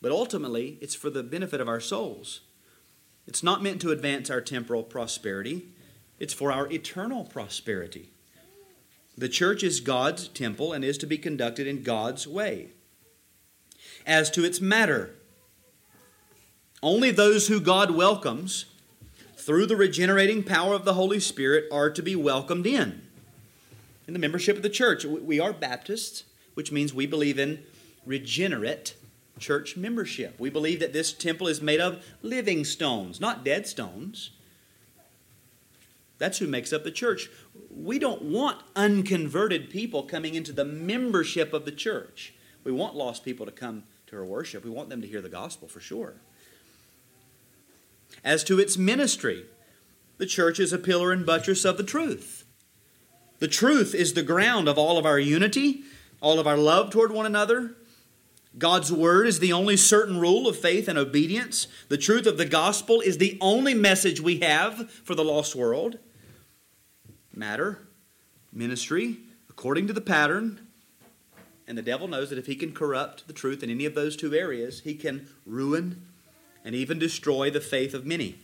But ultimately, it's for the benefit of our souls. It's not meant to advance our temporal prosperity, it's for our eternal prosperity. The church is God's temple and is to be conducted in God's way. As to its matter, Only those who God welcomes through the regenerating power of the Holy Spirit are to be welcomed in. In the membership of the church, we are Baptists, which means we believe in regenerate church membership. We believe that this temple is made of living stones, not dead stones. That's who makes up the church. We don't want unconverted people coming into the membership of the church. We want lost people to come to our worship. We want them to hear the gospel for sure. As to its ministry, the church is a pillar and buttress of the truth. The truth is the ground of all of our unity, all of our love toward one another. God's word is the only certain rule of faith and obedience. The truth of the gospel is the only message we have for the lost world. Matter, ministry, according to the pattern. And the devil knows that if he can corrupt the truth in any of those two areas, he can ruin and even destroy the faith of many.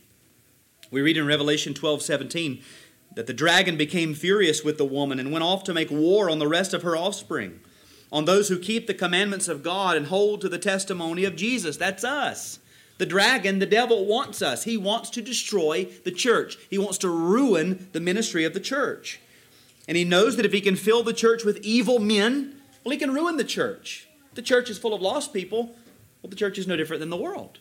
We read in Revelation 12 17 that the dragon became furious with the woman and went off to make war on the rest of her offspring, on those who keep the commandments of God and hold to the testimony of Jesus. That's us. The dragon, the devil, wants us. He wants to destroy the church, he wants to ruin the ministry of the church. And he knows that if he can fill the church with evil men, well, he can ruin the church. The church is full of lost people. Well, the church is no different than the world.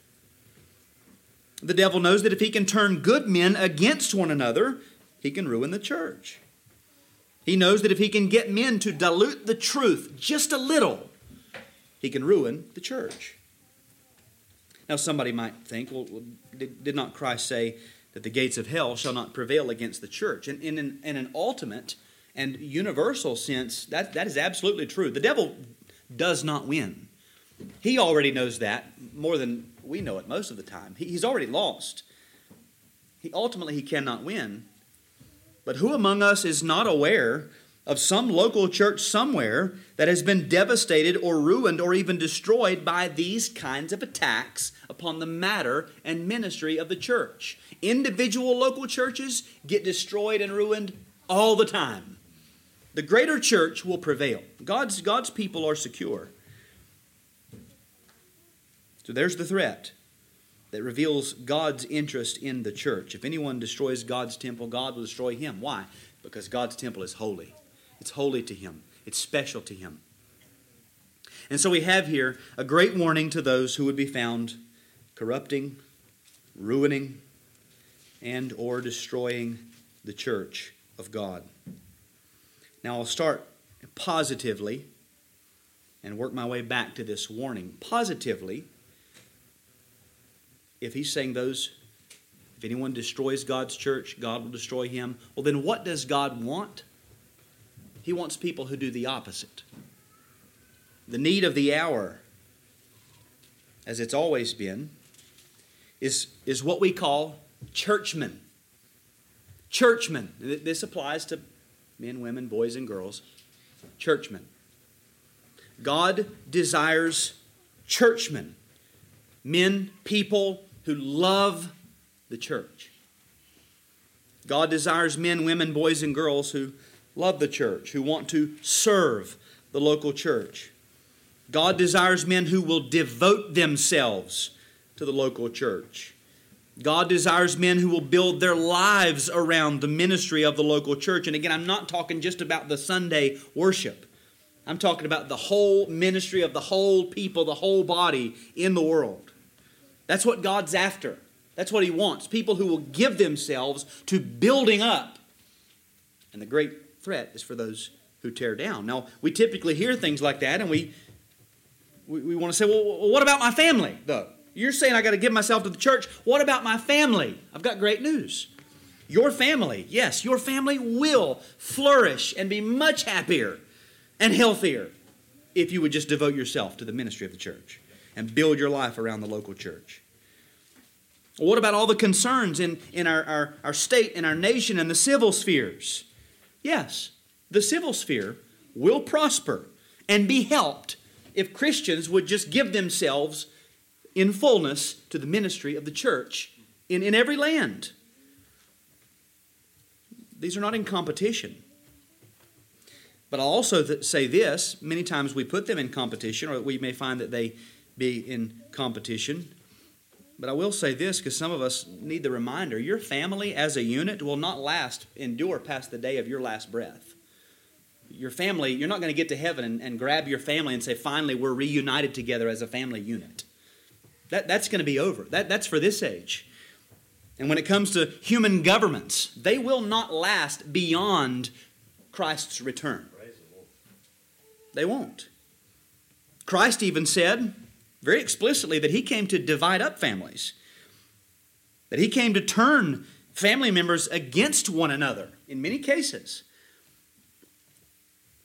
The devil knows that if he can turn good men against one another, he can ruin the church. He knows that if he can get men to dilute the truth just a little, he can ruin the church. Now, somebody might think, well, did, not Christ say that the gates of hell shall not prevail against the church? And in, in, in an ultimate and universal sense, that, that is absolutely true. The devil does not win. He already knows that more than we know it most of the time. He, he's already lost. He, ultimately, he cannot win. But who among us is not aware of some local church somewhere that has been devastated or ruined or even destroyed by these kinds of attacks upon the matter and ministry of the church? Individual local churches get destroyed and ruined all the time. The greater church will prevail. God's, God's people are secure. So there's the threat that reveals God's interest in the church. If anyone destroys God's temple, God will destroy him. Why? Because God's temple is holy. It's holy to him, it's special to him. And so we have here a great warning to those who would be found corrupting, ruining, and or destroying the church of God. Now I'll start positively and work my way back to this warning. Positively, if he's saying those, if anyone destroys God's church, God will destroy him, well, then what does God want? He wants people who do the opposite. The need of the hour, as it's always been, is, is what we call churchmen. Churchmen. This applies to men, women, boys, and girls. Churchmen. God desires churchmen, men, people who love the church. God desires men, women, boys, and girls who love the church, who want to serve the local church. God desires men who will devote themselves to the local church. God desires men who will build their lives around the ministry of the local church. And again, I'm not talking just about the Sunday worship. I'm talking about the whole ministry of the whole people, the whole body in the world. That's what God's after. That's what He wants. People who will give themselves to building up. And the great threat is for those who tear down. Now, we typically hear things like that, and we, we, we want to say, well, what about my family, though? You're saying I got to give myself to the church. What about my family? I've got great news. Your family, yes, your family will flourish and be much happier and healthier if you would just devote yourself to the ministry of the church and build your life around the local church. what about all the concerns in, in our, our, our state and our nation and the civil spheres? Yes, the civil sphere will prosper and be helped if Christians would just give themselves in fullness to the ministry of the church in, in every land. These are not in competition. But I'll also th- say this many times we put them in competition, or we may find that they be in competition But I will say this because some of us need the reminder your family as a unit will not last, endure past the day of your last breath. Your family, you're not going to get to heaven and, and grab your family and say, finally, we're reunited together as a family unit. That, that's going to be over. That, that's for this age. And when it comes to human governments, they will not last beyond Christ's return. They won't. Christ even said very explicitly that he came to divide up families, that he came to turn family members against one another in many cases.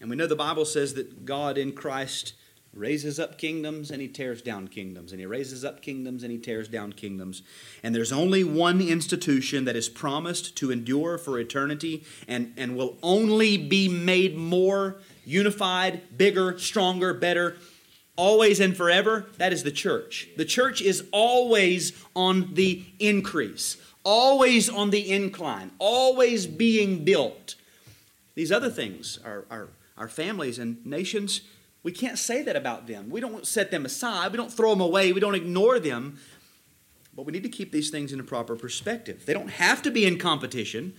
And we know the Bible says that God in Christ raises up kingdoms and he tears down kingdoms, and he raises up kingdoms and he tears down kingdoms. And there's only one institution that is promised to endure for eternity and, and will only be made more unified, bigger, stronger, better, always and forever. That is the church. The church is always on the increase, always on the incline, always being built. These other things, our, our, our families and nations, we can't say that about them. We don't set them aside. We don't throw them away. We don't ignore them. But we need to keep these things in a proper perspective. They don't have to be in competition,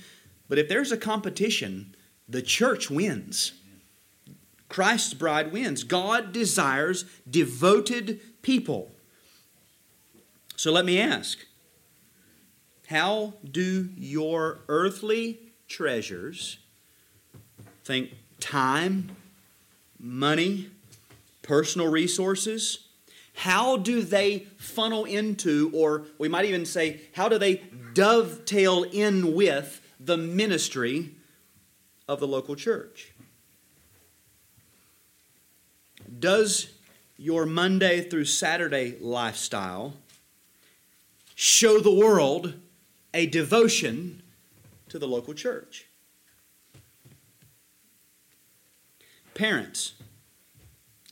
but if there's a competition, the church wins. Christ's bride wins. God desires devoted people. So let me ask how do your earthly treasures, think time, money, personal resources, how do they funnel into, or we might even say, how do they dovetail in with the ministry of the local church? Does your Monday through Saturday lifestyle show the world a devotion to the local church? Parents,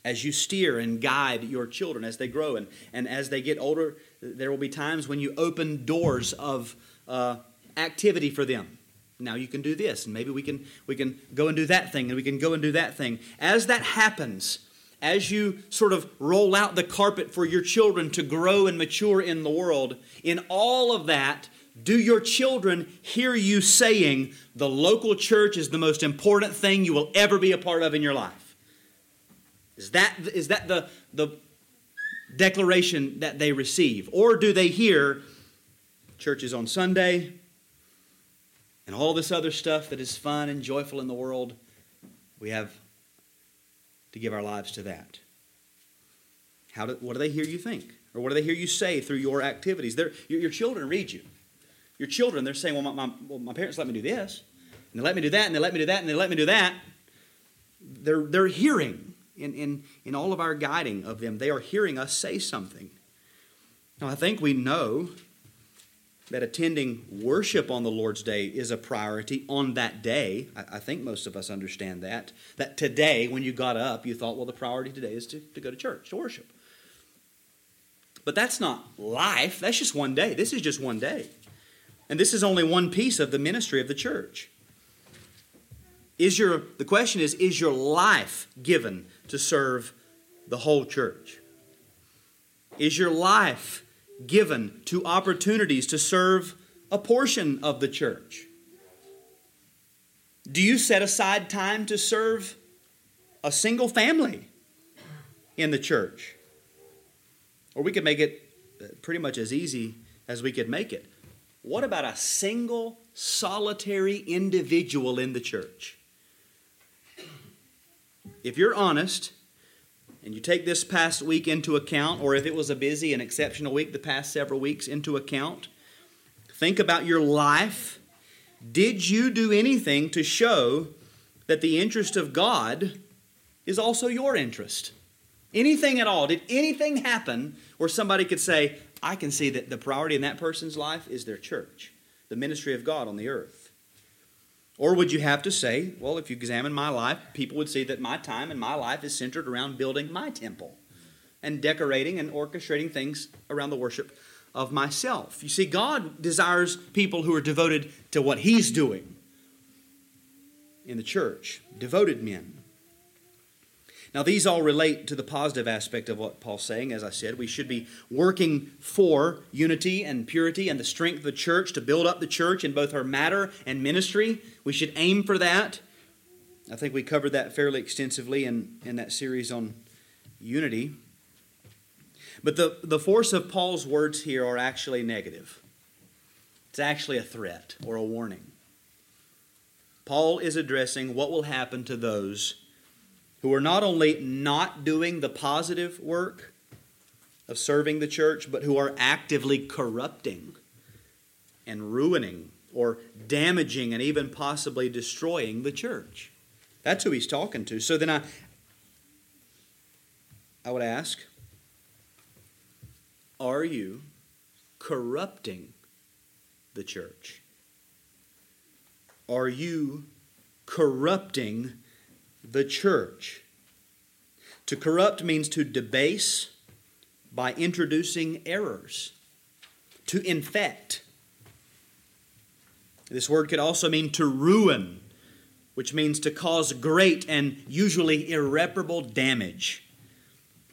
as you steer and guide your children as they grow and, and as they get older, there will be times when you open doors of uh, activity for them. Now you can do this, and maybe we can we can go and do that thing, and we can go and do that thing. As that happens, as you sort of roll out the carpet for your children to grow and mature in the world, in all of that, do your children hear you saying the local church is the most important thing you will ever be a part of in your life? Is that, is that the, the declaration that they receive? Or do they hear churches on Sunday and all this other stuff that is fun and joyful in the world? We have to give our lives to that. How do, what do they hear you think? Or what do they hear you say through your activities? Your, your, children read you. Your children, they're saying, well my, my, well, my parents let me do this, and they let me do that, and they let me do that, and they let me do that. They're, they're hearing in, in, in all of our guiding of them. They are hearing us say something. Now, I think we know that attending worship on the Lord's Day is a priority on that day. I, think most of us understand that. That today, when you got up, you thought, well, the priority today is to, to go to church, to worship. But that's not life. That's just one day. This is just one day. And this is only one piece of the ministry of the church. Is your the question is, is your life given to serve the whole church? Is your life given to opportunities to serve a portion of the church? Do you set aside time to serve a single family in the church? Or we could make it uh, pretty much as easy as we could make it. What about a single, solitary individual in the church? if you're honest and you take this past week into account, or if it was a busy and exceptional week, the past several weeks into account, think about your life. Did you do anything to show that the interest of God is also your interest? Anything at all? Did anything happen where somebody could say, I can see that the priority in that person's life is their church, the ministry of God on the earth? Or would you have to say, well, if you examine my life, people would see that my time and my life is centered around building my temple and decorating and orchestrating things around the worship of myself. You see, God desires people who are devoted to what He's doing in the church, devoted men. Now, these all relate to the positive aspect of what Paul's saying. As I said, we should be working for unity and purity and the strength of the church to build up the church in both her matter and ministry. We should aim for that. I think we covered that fairly extensively in, in that series on unity. But the, the force of Paul's words here are actually negative. It's actually a threat or a warning. Paul is addressing what will happen to those who are not only not doing the positive work of serving the church, but who are actively corrupting and ruining or damaging and even possibly destroying the church. That's who he's talking to. So then I, I would ask, are you corrupting the church? Are you corrupting the church? To corrupt means to debase by introducing errors, to infect. This word could also mean to ruin, which means to cause great and usually irreparable damage.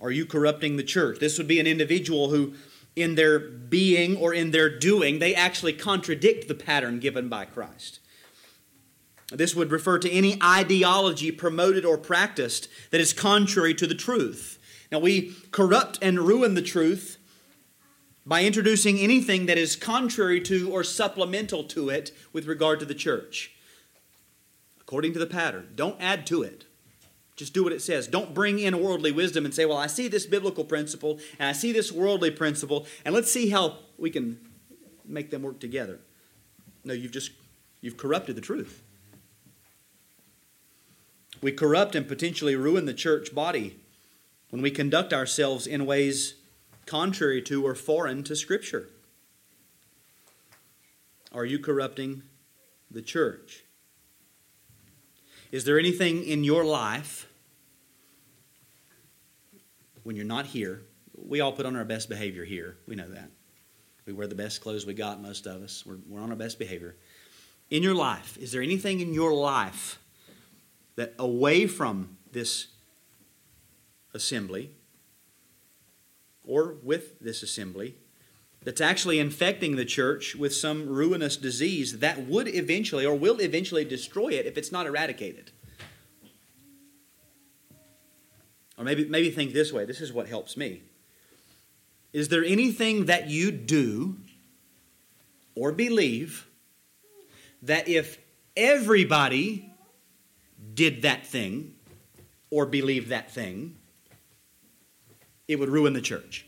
Are you corrupting the church? This would be an individual who, in their being or in their doing, they actually contradict the pattern given by Christ. This would refer to any ideology promoted or practiced that is contrary to the truth. Now, we corrupt and ruin the truth by introducing anything that is contrary to or supplemental to it with regard to the church. According to the pattern, don't add to it. Just do what it says. Don't bring in worldly wisdom and say, Well, I see this biblical principle and I see this worldly principle, and let's see how we can make them work together. No, you've just you've corrupted the truth. We corrupt and potentially ruin the church body when we conduct ourselves in ways contrary to or foreign to Scripture. Are you corrupting the church? Is there anything in your life when you're not here? We all put on our best behavior here. We know that. We wear the best clothes we got, most of us. We're, we're on our best behavior. In your life, is there anything in your life that away from this assembly or with this assembly that's actually infecting the church with some ruinous disease that would eventually or will eventually destroy it if it's not eradicated. Or maybe, maybe think this way this is what helps me. Is there anything that you do or believe that if everybody did that thing or believed that thing, it would ruin the church.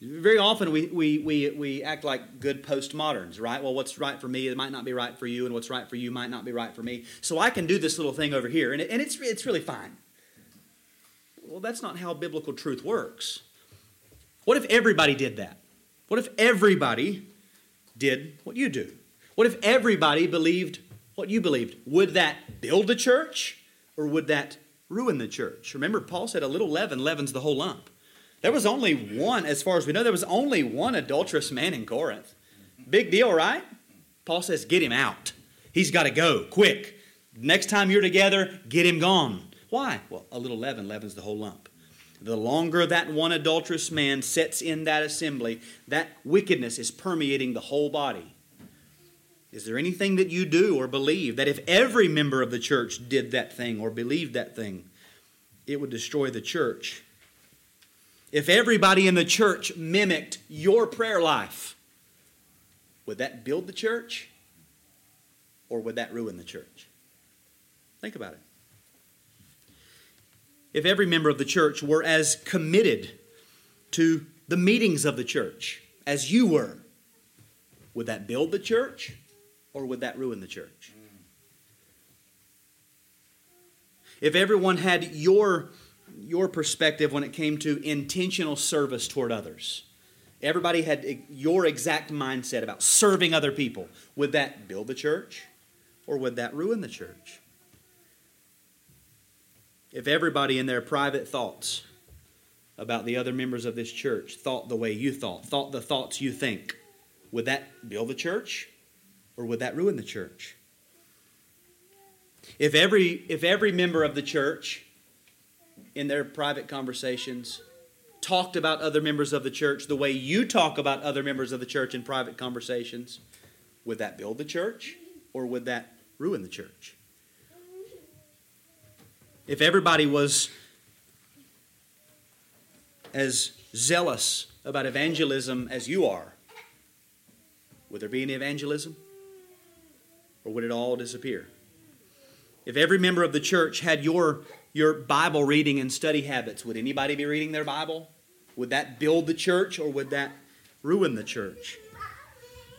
Very often we, we, we, we act like good postmoderns, right? Well, what's right for me, it might not be right for you, and what's right for you might not be right for me. So I can do this little thing over here, and, it, and it's, it's really fine. Well, that's not how biblical truth works. What if everybody did that? What if everybody did what you do? What if everybody believed what you believed? Would that build the church or would that ruin the church? Remember, Paul said a little leaven leavens the whole lump. There was only one, as far as we know, there was only one adulterous man in Corinth. Big deal, right? Paul says, get him out. He's got to go quick. Next time you're together, get him gone. Why? Well, a little leaven leavens the whole lump. The longer that one adulterous man sits in that assembly, that wickedness is permeating the whole body. Is there anything that you do or believe that if every member of the church did that thing or believed that thing, it would destroy the church? If everybody in the church mimicked your prayer life, would that build the church or would that ruin the church? Think about it. If every member of the church were as committed to the meetings of the church as you were, would that build the church or would that ruin the church? If everyone had your, your perspective when it came to intentional service toward others, everybody had your exact mindset about serving other people, would that build the church or would that ruin the church? If everybody in their private thoughts about the other members of this church thought the way you thought, thought the thoughts you think, would that build the church or would that ruin the church? If every, if every member of the church in their private conversations talked about other members of the church the way you talk about other members of the church in private conversations, would that build the church or would that ruin the church? If everybody was as zealous about evangelism as you are, would there be any evangelism? Or would it all disappear? If every member of the church had your, your Bible reading and study habits, would anybody be reading their Bible? Would that build the church or would that ruin the church?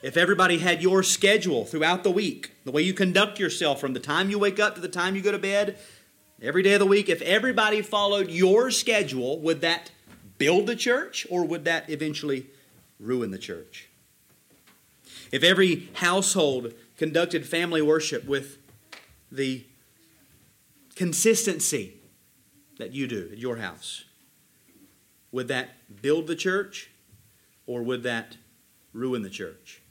If everybody had your schedule throughout the week, the way you conduct yourself from the time you wake up to the time you go to bed, every day of the week, if everybody followed your schedule, would that build the church or would that eventually ruin the church? If every household conducted family worship with the consistency that you do at your house, would that build the church or would that ruin the church?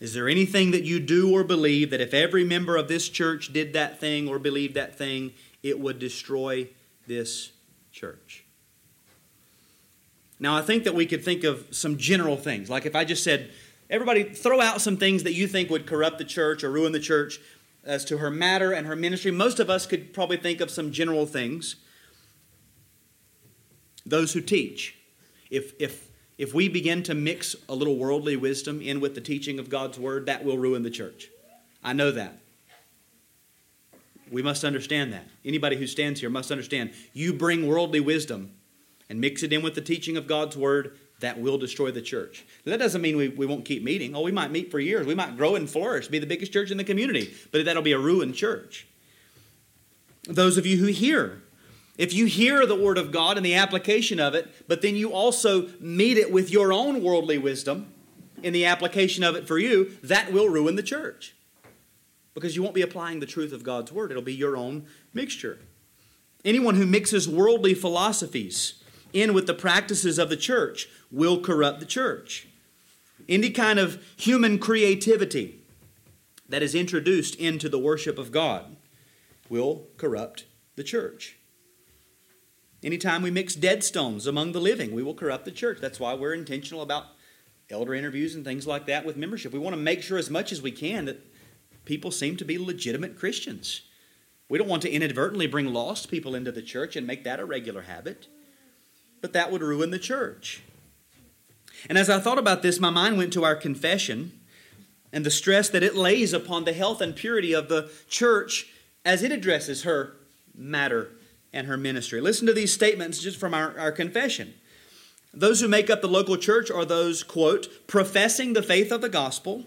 Is there anything that you do or believe that if every member of this church did that thing or believed that thing, it would destroy this church? Now, I think that we could think of some general things. Like if I just said, everybody throw out some things that you think would corrupt the church or ruin the church as to her matter and her ministry. Most of us could probably think of some general things. Those who teach. If, if, if we begin to mix a little worldly wisdom in with the teaching of God's word, that will ruin the church. I know that. We must understand that. Anybody who stands here must understand. You bring worldly wisdom and mix it in with the teaching of God's word, that will destroy the church. That doesn't mean we, we won't keep meeting. Oh, we might meet for years. We might grow and flourish, be the biggest church in the community, but that'll be a ruined church. Those of you who hear, if you hear the word of God and the application of it, but then you also meet it with your own worldly wisdom in the application of it for you, that will ruin the church. Because you won't be applying the truth of God's word, it'll be your own mixture. Anyone who mixes worldly philosophies, in with the practices of the church will corrupt the church. Any kind of human creativity that is introduced into the worship of God will corrupt the church. Anytime we mix dead stones among the living, we will corrupt the church. That's why we're intentional about elder interviews and things like that with membership. We want to make sure as much as we can that people seem to be legitimate Christians. We don't want to inadvertently bring lost people into the church and make that a regular habit but that would ruin the church. And as I thought about this, my mind went to our confession and the stress that it lays upon the health and purity of the church as it addresses her matter and her ministry. Listen to these statements just from our, our confession. Those who make up the local church are those, quote, professing the faith of the gospel,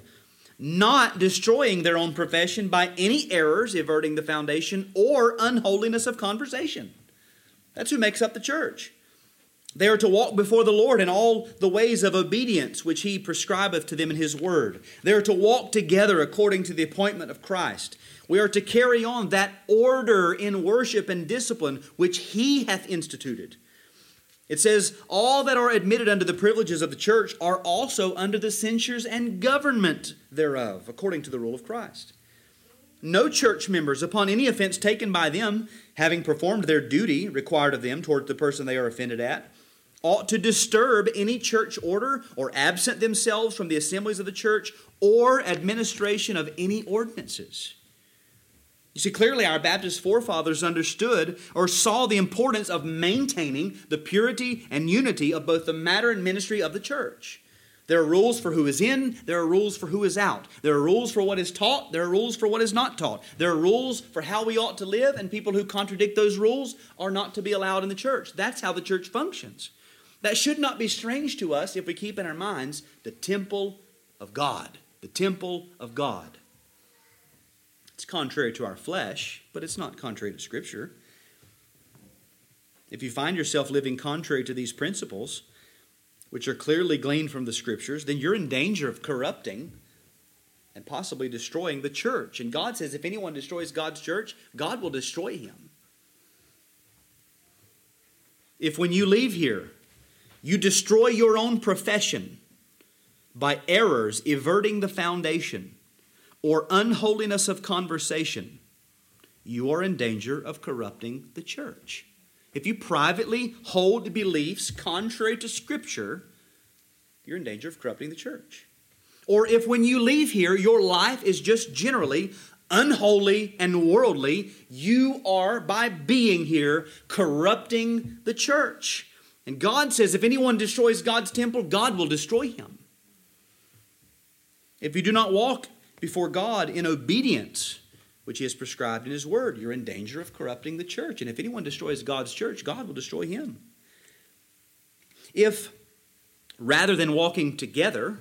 not destroying their own profession by any errors, everting the foundation, or unholiness of conversation. That's who makes up the church. They are to walk before the Lord in all the ways of obedience which He prescribeth to them in His Word. They are to walk together according to the appointment of Christ. We are to carry on that order in worship and discipline which He hath instituted. It says, All that are admitted under the privileges of the church are also under the censures and government thereof, according to the rule of Christ. No church members, upon any offense taken by them, having performed their duty required of them toward the person they are offended at, ought to disturb any church order or absent themselves from the assemblies of the church or administration of any ordinances. You see, clearly our Baptist forefathers understood or saw the importance of maintaining the purity and unity of both the matter and ministry of the church. There are rules for who is in, there are rules for who is out. There are rules for what is taught, there are rules for what is not taught. There are rules for how we ought to live, and people who contradict those rules are not to be allowed in the church. That's how the church functions. That should not be strange to us if we keep in our minds the temple of God. The temple of God. It's contrary to our flesh, but it's not contrary to Scripture. If you find yourself living contrary to these principles, which are clearly gleaned from the Scriptures, then you're in danger of corrupting and possibly destroying the church. And God says if anyone destroys God's church, God will destroy him. If when you leave here, you destroy your own profession by errors everting the foundation or unholiness of conversation. you are in danger of corrupting the church. If you privately hold beliefs contrary to Scripture, you're in danger of corrupting the church. Or if when you leave here, your life is just generally unholy and worldly, you are, by being here, corrupting the church. And God says if anyone destroys God's temple, God will destroy him. If you do not walk before God in obedience, which He has prescribed in His Word, you're in danger of corrupting the church. And if anyone destroys God's church, God will destroy him. If, rather than walking together,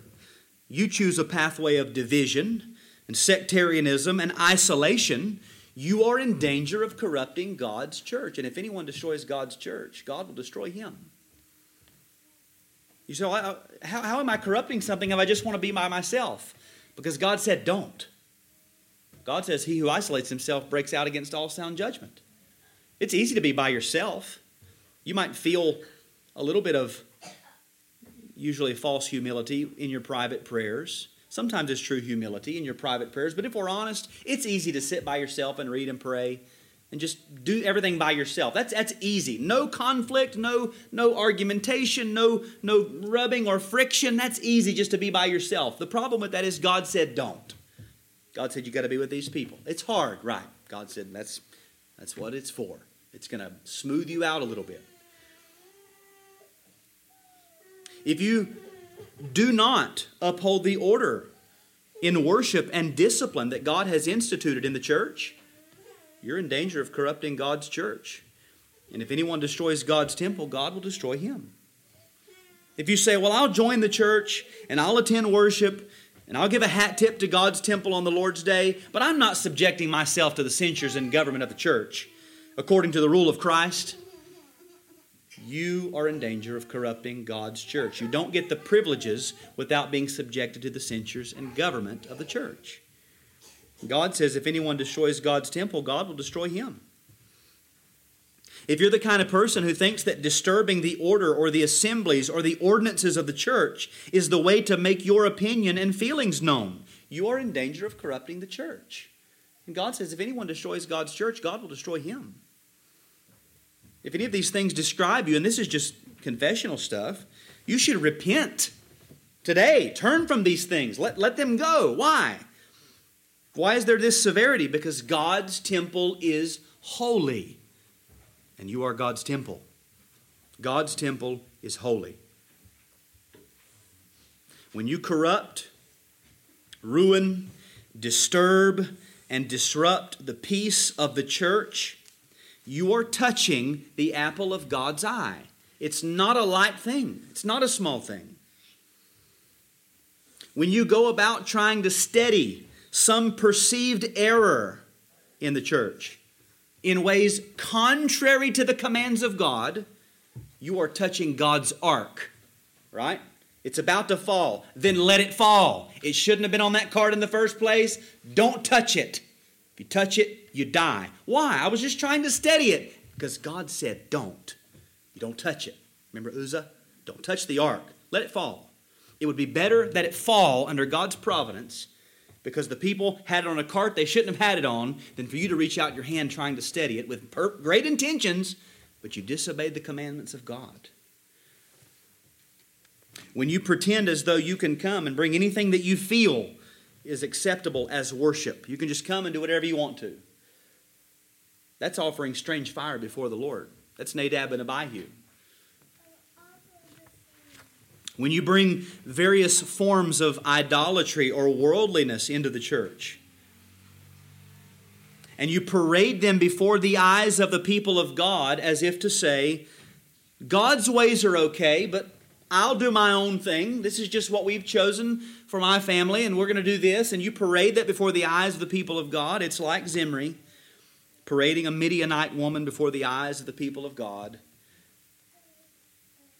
you choose a pathway of division and sectarianism and isolation, you are in danger of corrupting God's church. And if anyone destroys God's church, God will destroy him. You say, well, how, how am I corrupting something if I just want to be by myself? Because God said, don't. God says, He who isolates himself breaks out against all sound judgment. It's easy to be by yourself. You might feel a little bit of usually false humility in your private prayers. Sometimes it's true humility in your private prayers, but if we're honest, it's easy to sit by yourself and read and pray and just do everything by yourself. That's that's easy. No conflict, no no argumentation, no no rubbing or friction. That's easy just to be by yourself. The problem with that is God said don't. God said you got to be with these people. It's hard, right? God said that's that's what it's for. It's going to smooth you out a little bit. If you do not uphold the order in worship and discipline that God has instituted in the church, you're in danger of corrupting God's church. And if anyone destroys God's temple, God will destroy him. If you say, Well, I'll join the church and I'll attend worship and I'll give a hat tip to God's temple on the Lord's day, but I'm not subjecting myself to the censures and government of the church according to the rule of Christ, you are in danger of corrupting God's church. You don't get the privileges without being subjected to the censures and government of the church. God says if anyone destroys God's temple, God will destroy him. If you're the kind of person who thinks that disturbing the order or the assemblies or the ordinances of the church is the way to make your opinion and feelings known, you are in danger of corrupting the church. And God says if anyone destroys God's church, God will destroy him. If any of these things describe you, and this is just confessional stuff, you should repent today. Turn from these things. Let, let them go. Why? Why is there this severity? Because God's temple is holy, and you are God's temple. God's temple is holy. When you corrupt, ruin, disturb, and disrupt the peace of the church, you are touching the apple of God's eye. It's not a light thing, it's not a small thing. When you go about trying to steady some perceived error in the church in ways contrary to the commands of God, you are touching God's ark, right? It's about to fall. Then let it fall. It shouldn't have been on that card in the first place. Don't touch it. You touch it, you die. Why? I was just trying to steady it. Because God said, don't. You don't touch it. Remember Uzzah? Don't touch the ark. Let it fall. It would be better that it fall under God's providence because the people had it on a cart they shouldn't have had it on than for you to reach out your hand trying to steady it with per- great intentions, but you disobeyed the commandments of God. When you pretend as though you can come and bring anything that you feel is acceptable as worship, you can just come and do whatever you want to. That's offering strange fire before the Lord. That's Nadab and Abihu. When you bring various forms of idolatry or worldliness into the church, and you parade them before the eyes of the people of God as if to say, God's ways are okay, but I'll do my own thing. This is just what we've chosen for my family, and we're going to do this. And you parade that before the eyes of the people of God. It's like Zimri parading a Midianite woman before the eyes of the people of God.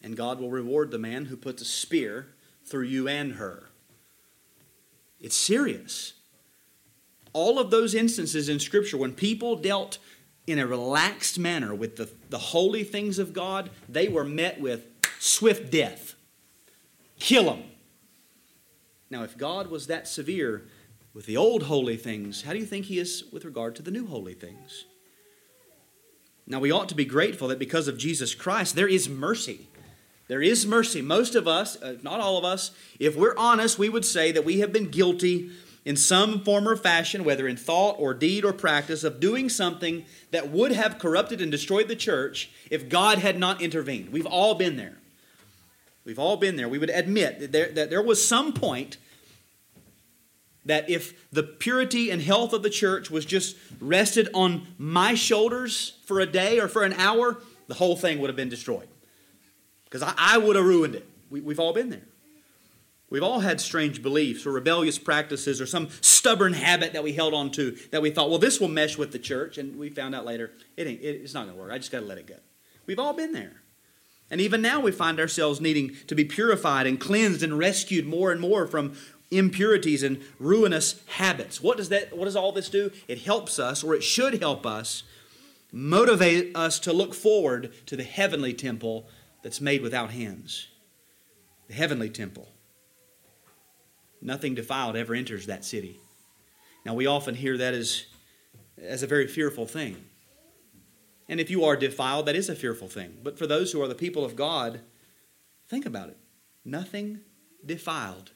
And God will reward the man who puts a spear through you and her. It's serious. All of those instances in Scripture, when people dealt in a relaxed manner with the, the holy things of God, they were met with swift death. Kill them. Now, if God was that severe, with the old holy things, how do you think he is with regard to the new holy things? Now, we ought to be grateful that because of Jesus Christ, there is mercy. There is mercy. Most of us, uh, not all of us, if we're honest, we would say that we have been guilty in some form or fashion, whether in thought or deed or practice, of doing something that would have corrupted and destroyed the church if God had not intervened. We've all been there. We've all been there. We would admit that there, that there was some point that if the purity and health of the church was just rested on my shoulders for a day or for an hour, the whole thing would have been destroyed. Because I, I, would have ruined it. We, we've all been there. We've all had strange beliefs or rebellious practices or some stubborn habit that we held on to that we thought, well, this will mesh with the church. And we found out later, it ain't, it's not going to work. I just got to let it go. We've all been there. And even now we find ourselves needing to be purified and cleansed and rescued more and more from impurities and ruinous habits. What does that what does all this do? It helps us or it should help us motivate us to look forward to the heavenly temple that's made without hands. The heavenly temple. Nothing defiled ever enters that city. Now we often hear that as as a very fearful thing. And if you are defiled, that is a fearful thing. But for those who are the people of God, think about it. Nothing defiled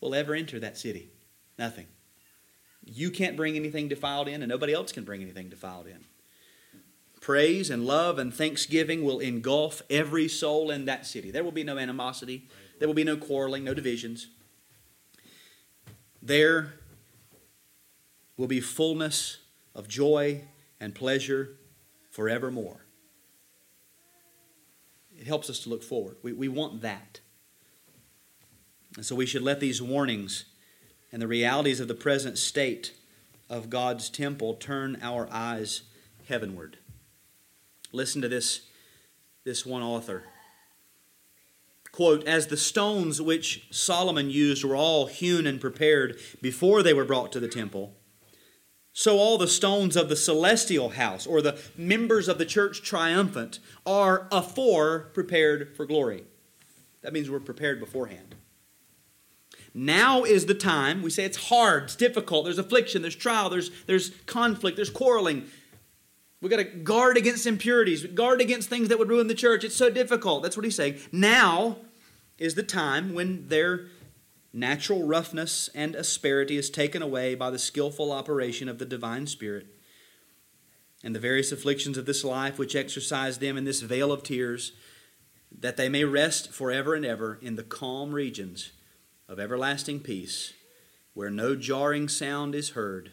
will ever enter that city. Nothing. You can't bring anything defiled in, and nobody else can bring anything defiled in. Praise and love and thanksgiving will engulf every soul in that city. There will be no animosity, there will be no quarreling, no divisions. There will be fullness of joy and pleasure forevermore. It helps us to look forward. We, we want that. And so we should let these warnings and the realities of the present state of God's temple turn our eyes heavenward. Listen to this, this one author. Quote, as the stones which Solomon used were all hewn and prepared before they were brought to the temple, so all the stones of the celestial house, or the members of the church triumphant, are afore prepared for glory. That means we're prepared beforehand. Now is the time. We say it's hard, it's difficult, there's affliction, there's trial, there's, there's conflict, there's quarreling. We've got to guard against impurities, guard against things that would ruin the church. It's so difficult. That's what he's saying. Now is the time when their natural roughness and asperity is taken away by the skillful operation of the divine Spirit. And the various afflictions of this life which exercise them in this vale of tears, that they may rest forever and ever in the calm regions of everlasting peace, where no jarring sound is heard,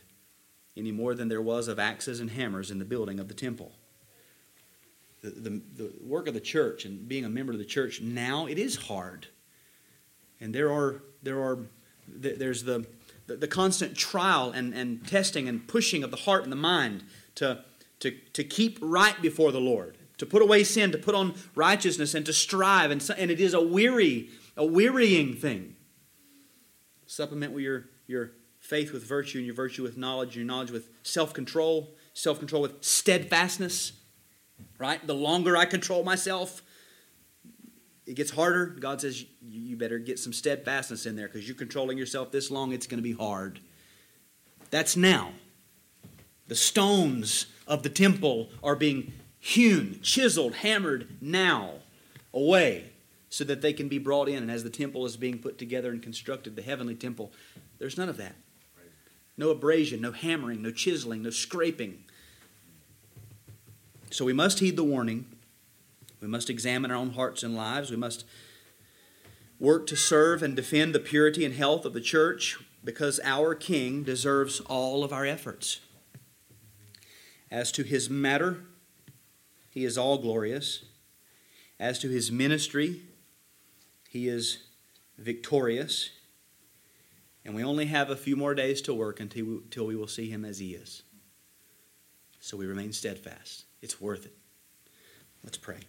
any more than there was of axes and hammers in the building of the temple. The, the, the work of the church and being a member of the church now, it is hard. And there are, there are there's the, the, constant trial and, and testing and pushing of the heart and the mind to, to, to keep right before the Lord, to put away sin, to put on righteousness, and to strive. And, so, and it is a weary, a wearying thing. Supplement with your, your faith with virtue, and your virtue with knowledge, and your knowledge with self control, self control with steadfastness. Right? The longer I control myself, it gets harder. God says you better get some steadfastness in there because you're controlling yourself this long, it's going to be hard. That's now. The stones of the temple are being hewn, chiseled, hammered now away so that they can be brought in. And as the temple is being put together and constructed, the heavenly temple, there's none of that. No abrasion, no hammering, no chiseling, no scraping. So we must heed the warning. We must examine our own hearts and lives. We must work to serve and defend the purity and health of the church because our King deserves all of our efforts. As to his matter, he is all glorious. As to his ministry, he is victorious. And we only have a few more days to work until we, until we will see him as he is. So we remain steadfast. It's worth it. Let's pray.